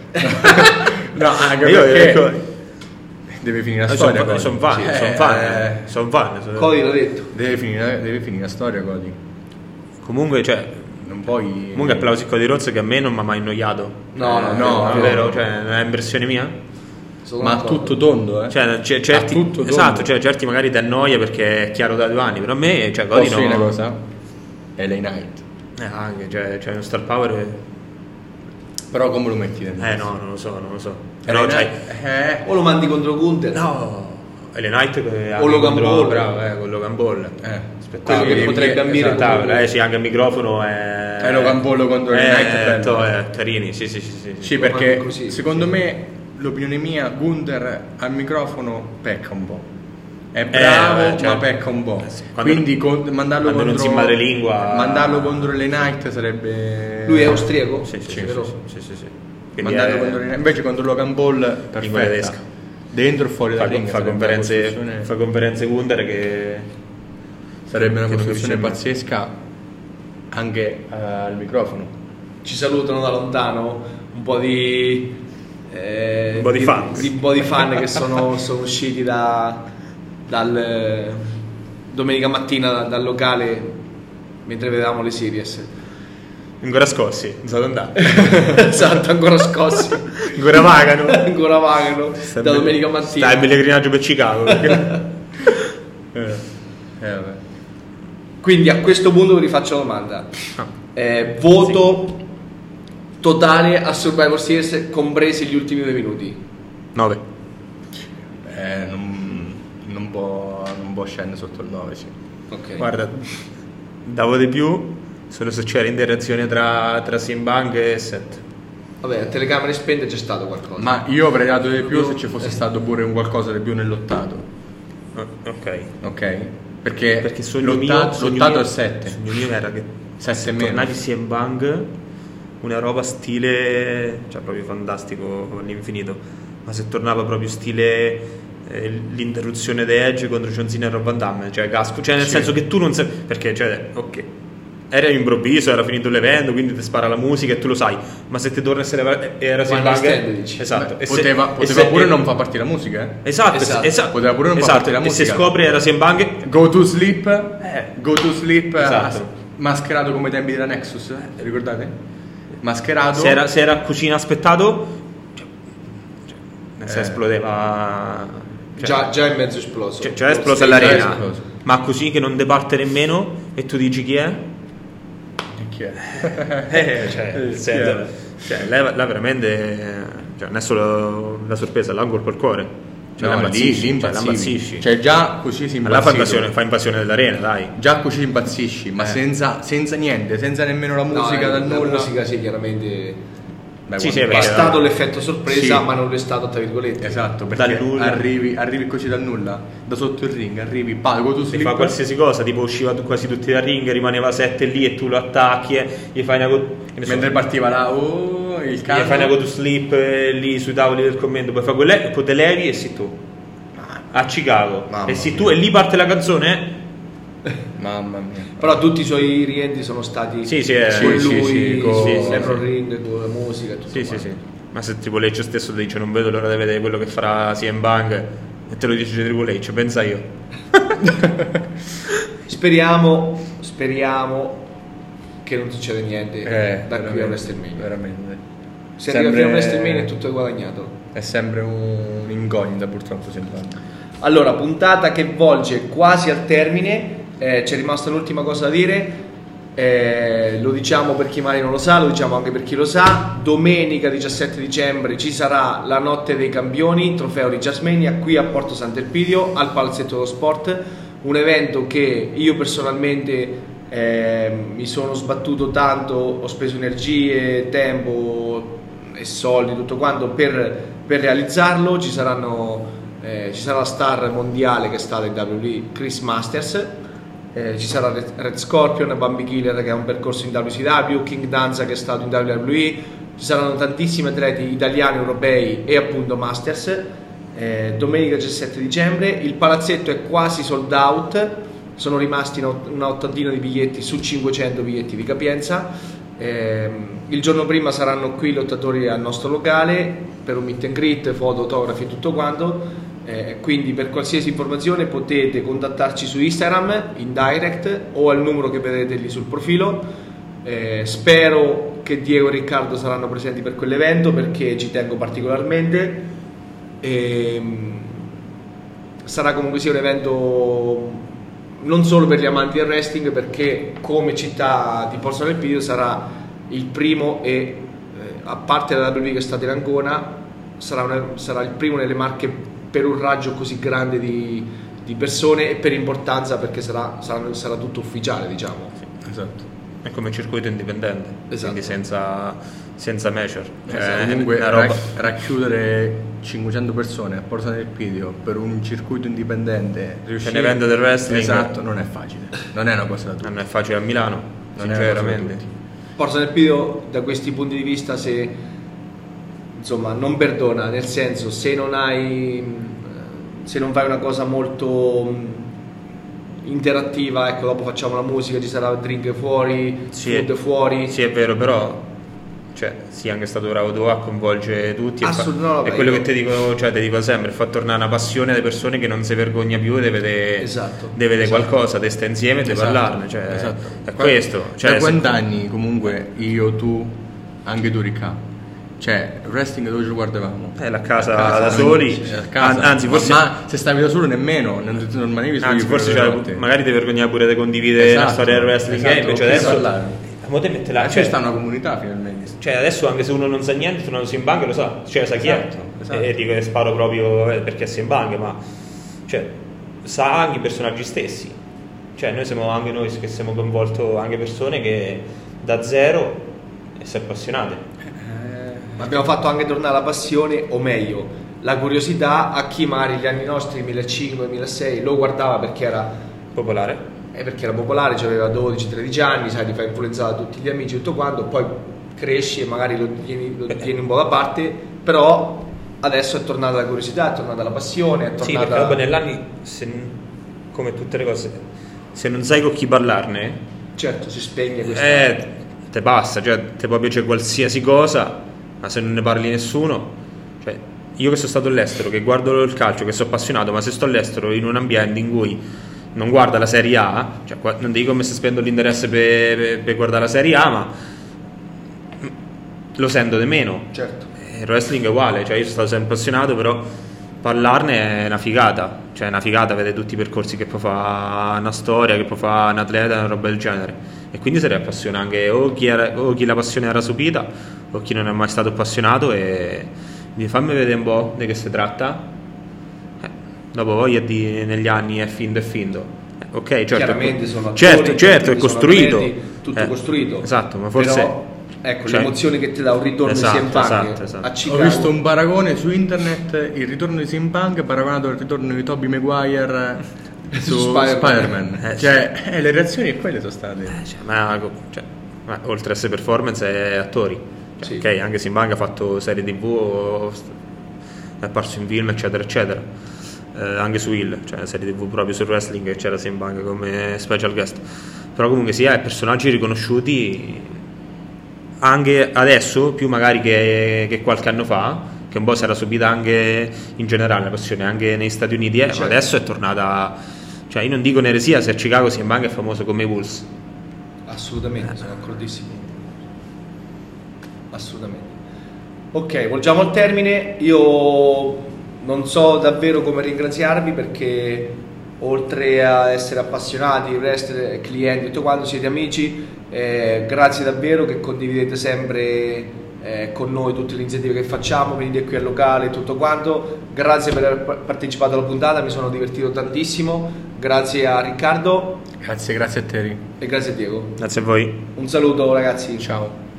No, anche Io perché Cody. deve finire la sono storia. son Cody. fan, Sì, sono eh, fan, eh, sono fan. sono- Cody l'ha detto. Deve finire, deve finire la storia, Cody. Comunque, cioè, Non puoi. comunque applausi Cody Rhodes che a me non mi ha mai annoiato. No, Eh, no, no, è no, vero, no. cioè, è impressione mia? Sono Ma tutto tondo, eh? Cioè, c'è- certi, Ha tutto tondo. esatto, cioè, certi magari ti annoia perché è chiaro da due anni, però a me, cioè, Cody Posso no. una cosa? LA Knight. Eh, anche, cioè, c'è uno star power. Però come lo metti dentro? Eh, no, non lo so, non lo so. LA Però, cioè, Eh. O lo mandi contro Gunther. no. Ele Knight che O Logan contro- Paul. bravo, eh, con Logan Paul. Eh. Quello che potrebbe eh, ambire esatto. Spettacolo, eh sì, anche il microfono è. Eh, Logan Paul contro Ele eh, Knight è to- eh, Carini, sì, sì, sì. sì, Sì, perché così. secondo me l'opinione mia, Gunther al microfono pecca un po'. È bravo, Eh, certo. ma pecca un po'. Eh sì, quando- Quindi con- mandarlo contro si madrelingua- mandarlo contro le Knight sarebbe Lui è austriaco? Sì, sì, sì, Sì, sì, vero? sì, sì, sì. Quindi mandarlo è- contro le Knight. Invece contro Logan Paul perfetta. Lingua tedesca. Dentro e fuori fa, dal ring fa conferenze, costruzione- fa conferenze Wunder che sarebbe una che costruzione pazzesca anche eh, al microfono. Ci salutano da lontano un po' di. eh, Un po' di di fan che sono, sono usciti da, dal. eh, domenica mattina da- dal locale mentre vedevamo le series. ancora scossi, non *laughs* esatto, ancora scossi. ancora vagano. ancora vagano Sta da domenica mattina. Sta in pellegrinaggio per Chicago. perché- *laughs* Eh. Eh, vabbè. Quindi a questo punto vi rifaccio una domanda. Ah. Eh, voto totale a Survivor Series compresi gli ultimi due minuti. 9. Eh, non, non può, non può scendere sotto il 9, sì. Ok. Guarda, davo di più solo se c'era interazione tra, tra Simbang e Seth. Vabbè, a telecamere spente c'è stato qualcosa. Ma io avrei dato di più se ci fosse stato pure un qualcosa di più nell'ottato, Oh, ok. ok? Perché, Perché sogno l'ottato, mio, sogno l'ottato mio- è 7. Sogno mio era che 7 e meno. tornati CM Bang una roba stile cioè proprio fantastico all'infinito ma se tornava proprio stile l'interruzione di Edge contro John Cena e Rob Van Damme cioè casco cioè nel Sì. senso che tu non sai perché cioè ok era improvviso era finito l'evento quindi ti spara la musica e tu lo sai ma se ti torna a essere era night stand, dici. esatto Beh, E se- poteva e poteva se- pure non far partire la musica, eh? esatto, Esatto. esatto Poteva pure non far esatto, partire la e se musica. scopri era Bang Go to sleep, eh, go to sleep, eh, Esatto. mascherato come i tempi della Nexus, eh? ricordate? Mascherato. se era, se era a cucina aspettato cioè, cioè, nel Eh. esplodeva già, già è mezzo esploso. cioè, già è esplosa Sì, l'arena, esploso. ma così che non departe nemmeno e tu dici chi è? E chi è? *laughs* Eh, *laughs* cioè, chi senso, è? cioè, là, là veramente cioè, non è solo la sorpresa, là un colpo al cuore. Cioè, No, la impazzisci, cioè, la impazzisci. Cioè già così si Ma là fa impazzisce. invasione, fa invasione dell'arena, dai. Già così impazzisci, ma Eh. senza, senza niente, senza nemmeno la No, musica eh, dal la nulla. musica sì, chiaramente Beh, Sì, sì, è stato l'effetto sorpresa, Sì. ma non è stato tra virgolette. Esatto, Dal perché nulla. arrivi, arrivi così dal nulla, da sotto il ring, arrivi, pago tu Si slip, fa qualsiasi cosa, tipo usciva tu- quasi tutti dal ring, rimaneva 7 lì e tu lo attacchi e gli fai una go- che ne so, mentre partiva là, oh, il gli canto. fai una go to sleep eh, lì sui tavoli del commento, poi fai quelle, poi te levi e sei tu. A Chicago. Mamma e sei mia. tu e lì parte la canzone. *laughs* Mamma mia. Però tutti i suoi rientri sono stati Sì, sì, eh, con sì, lui, sì, con con- sì, sì, l'Ebro sì. Ring, con la musica e tutto Sì, sì, sì. Ma se Triple H stesso ti dice non vedo l'ora di vedere quello che farà CM Bang e te lo dice Triple H, pensa io. *laughs* Speriamo, speriamo che non succeda niente Eh, da qui a WrestleMania. Veramente. Se arriva fino a WrestleMania è tutto guadagnato. È sempre un- un'incognita purtroppo sempre. Allora, puntata che volge quasi al termine, eh, c'è rimasta un'ultima cosa da dire, eh, lo diciamo per chi magari non lo sa, lo diciamo anche per chi lo sa, domenica 17 dicembre ci sarà la notte dei campioni, trofeo di Jasmania qui a Porto Sant'Elpidio al Palazzetto dello Sport, un evento che io personalmente eh, mi sono sbattuto tanto, ho speso energie, tempo e soldi, tutto quanto per, per realizzarlo, ci saranno eh, ci sarà la star mondiale che è stata in WWE, Chris Masters, eh, ci sarà Red, Scorpion, Bambi Killer che ha un percorso in WCW, King Danza che è stato in WWE, ci saranno tantissimi atleti italiani, europei e appunto Masters. Eh, domenica 17 dicembre, il palazzetto è quasi sold out, sono rimasti una, ottantina di biglietti su 500 biglietti di capienza. Ehm, il giorno prima saranno qui i lottatori al nostro locale per un meet and greet, foto, autografi e tutto quanto. Eh, quindi per qualsiasi informazione potete contattarci su Instagram in direct o al numero che vedete lì sul profilo. Eh, spero che Diego e Riccardo saranno presenti per quell'evento perché ci tengo particolarmente. Ehm, sarà comunque sia un evento non solo per gli amanti del wrestling perché come città di Porto del Pidio sarà il primo e eh, a parte la WWE che è stata in Ancona sarà, una- sarà il primo nelle marche per un raggio così grande di, di persone e per importanza perché sarà, sarà, sarà tutto ufficiale diciamo Esatto. È come un circuito indipendente, Esatto. quindi senza, senza measure. Cioè, Esatto, comunque una roba- ra- racchiudere 500 persone a Porta del Pidio per un circuito indipendente riuscire un evento del wrestling. esatto non è facile non è una cosa da tutti non è facile a Milano, Non sinceramente. Porta del Pidio da questi punti di vista se insomma non perdona nel senso se non hai mh, se non fai una cosa molto mh, interattiva ecco dopo facciamo la musica ci sarà drink fuori Sì, food fuori Sì, è vero, però cioè, sì, anche stato bravo tu a coinvolgere tutti. e fa- Assolut- no, vabbè, è quello io- che ti dico, cioè, ti dico sempre, fa tornare una passione alle persone che non si vergogna più di vedere, Esatto, di vedere esatto. qualcosa, di sta insieme e di Esatto, parlarne. Cioè, esatto. È questo. Cioè, da quant'anni comunque io, tu, anche tu Ricca cioè il wrestling dove ci guardavamo? Eh, la casa A da soli. casa. An- anzi, Ma- forse, ma, se stavi da solo nemmeno non, non rimanevi solo anzi, forse cioè, notte. magari ti vergognavi pure di condividere Esatto, la storia del wrestling. esatto, invece con chi adesso. parlare. Ma te mette la, Ma cioè, c'è sta una comunità finalmente Cioè adesso anche se uno non sa niente, non si in banca lo sa, cioè sa chi Esatto, è. esatto. E dico che sparo proprio eh, perché si in banca, ma cioè, sa anche i personaggi stessi. Cioè noi siamo anche noi che siamo coinvolti anche persone che da zero e si appassionate. Abbiamo fatto anche tornare la passione o meglio la curiosità a chi magari gli anni nostri 2005-2006 lo guardava perché era Popolare. eh, perché era popolare, cioè aveva 12-13 anni, sai, ti fa influenzare da tutti gli amici, tutto quanto, poi cresci e magari lo tieni, lo tieni un po' da parte, però adesso è tornata la curiosità, è tornata la passione, è Sì, tornata... perché dopo negli anni, se- come tutte le cose, se non sai con chi parlarne, Certo, si spegne questa... eh, te basta, cioè te può piacere qualsiasi cosa, ma se non ne parli nessuno, cioè io che sono stato all'estero, che guardo il calcio, che sono appassionato, ma se sto all'estero in un ambiente in cui non guarda la Serie A, cioè non dico come se spendo l'interesse per, per- per guardare la Serie A, ma lo sento di meno. Certo. Eh, Il wrestling è uguale, cioè io sono stato sempre appassionato, però parlarne è una figata, cioè è una figata vedere tutti i percorsi che può fare una storia, che può fare un atleta, una roba del genere. E quindi se ne appassiona anche o chi, era, o chi la passione era sopita o chi non è mai stato appassionato e mi fammi vedere un po' di che si tratta. Eh, dopo voglia di negli anni è finto e finto. Eh, ok, certo, Chiaramente sono attori, certo, certo, è costruito. atleti, tutto Eh, costruito. Esatto, ma forse Però, ecco, cioè- l'emozione che ti dà un ritorno Esatto, di CM Punk esatto, esatto. Ho visto un paragone su internet, il ritorno di Punk paragonato al ritorno di Tobey Maguire *laughs* su Su Spider-Man. Spider-Man. Eh, cioè, eh, le reazioni quelle sono state. Eh, cioè, ma, cioè, ma oltre a essere performance è attori. Sì. ok, anche Simbang ha fatto serie tv, è apparso in film, eccetera, eccetera. Eh, anche su Hill, cioè serie tv proprio sul wrestling c'era Simbang come special guest. Però comunque sia, personaggi riconosciuti anche adesso, più magari che, che qualche anno fa, che un po' si era subita anche in generale la passione, anche negli Stati Uniti, eh, Certo. ma adesso è tornata... Cioè io non dico un'eresia se a Chicago Simbang è famoso come Bulls. Assolutamente, sono d'accordissimo. Assolutamente. Ok, volgiamo al termine. Io non so davvero come ringraziarvi perché oltre a essere appassionati, wrestler, clienti, tutto quanto, siete amici. eh, grazie davvero che condividete sempre eh, con noi tutte le iniziative che facciamo, venite qui al locale e tutto quanto. Grazie per aver pa- partecipato alla puntata, mi sono divertito tantissimo. Grazie a Riccardo Grazie, grazie a te. E grazie a Diego. Grazie a voi. Un saluto ragazzi. Ciao.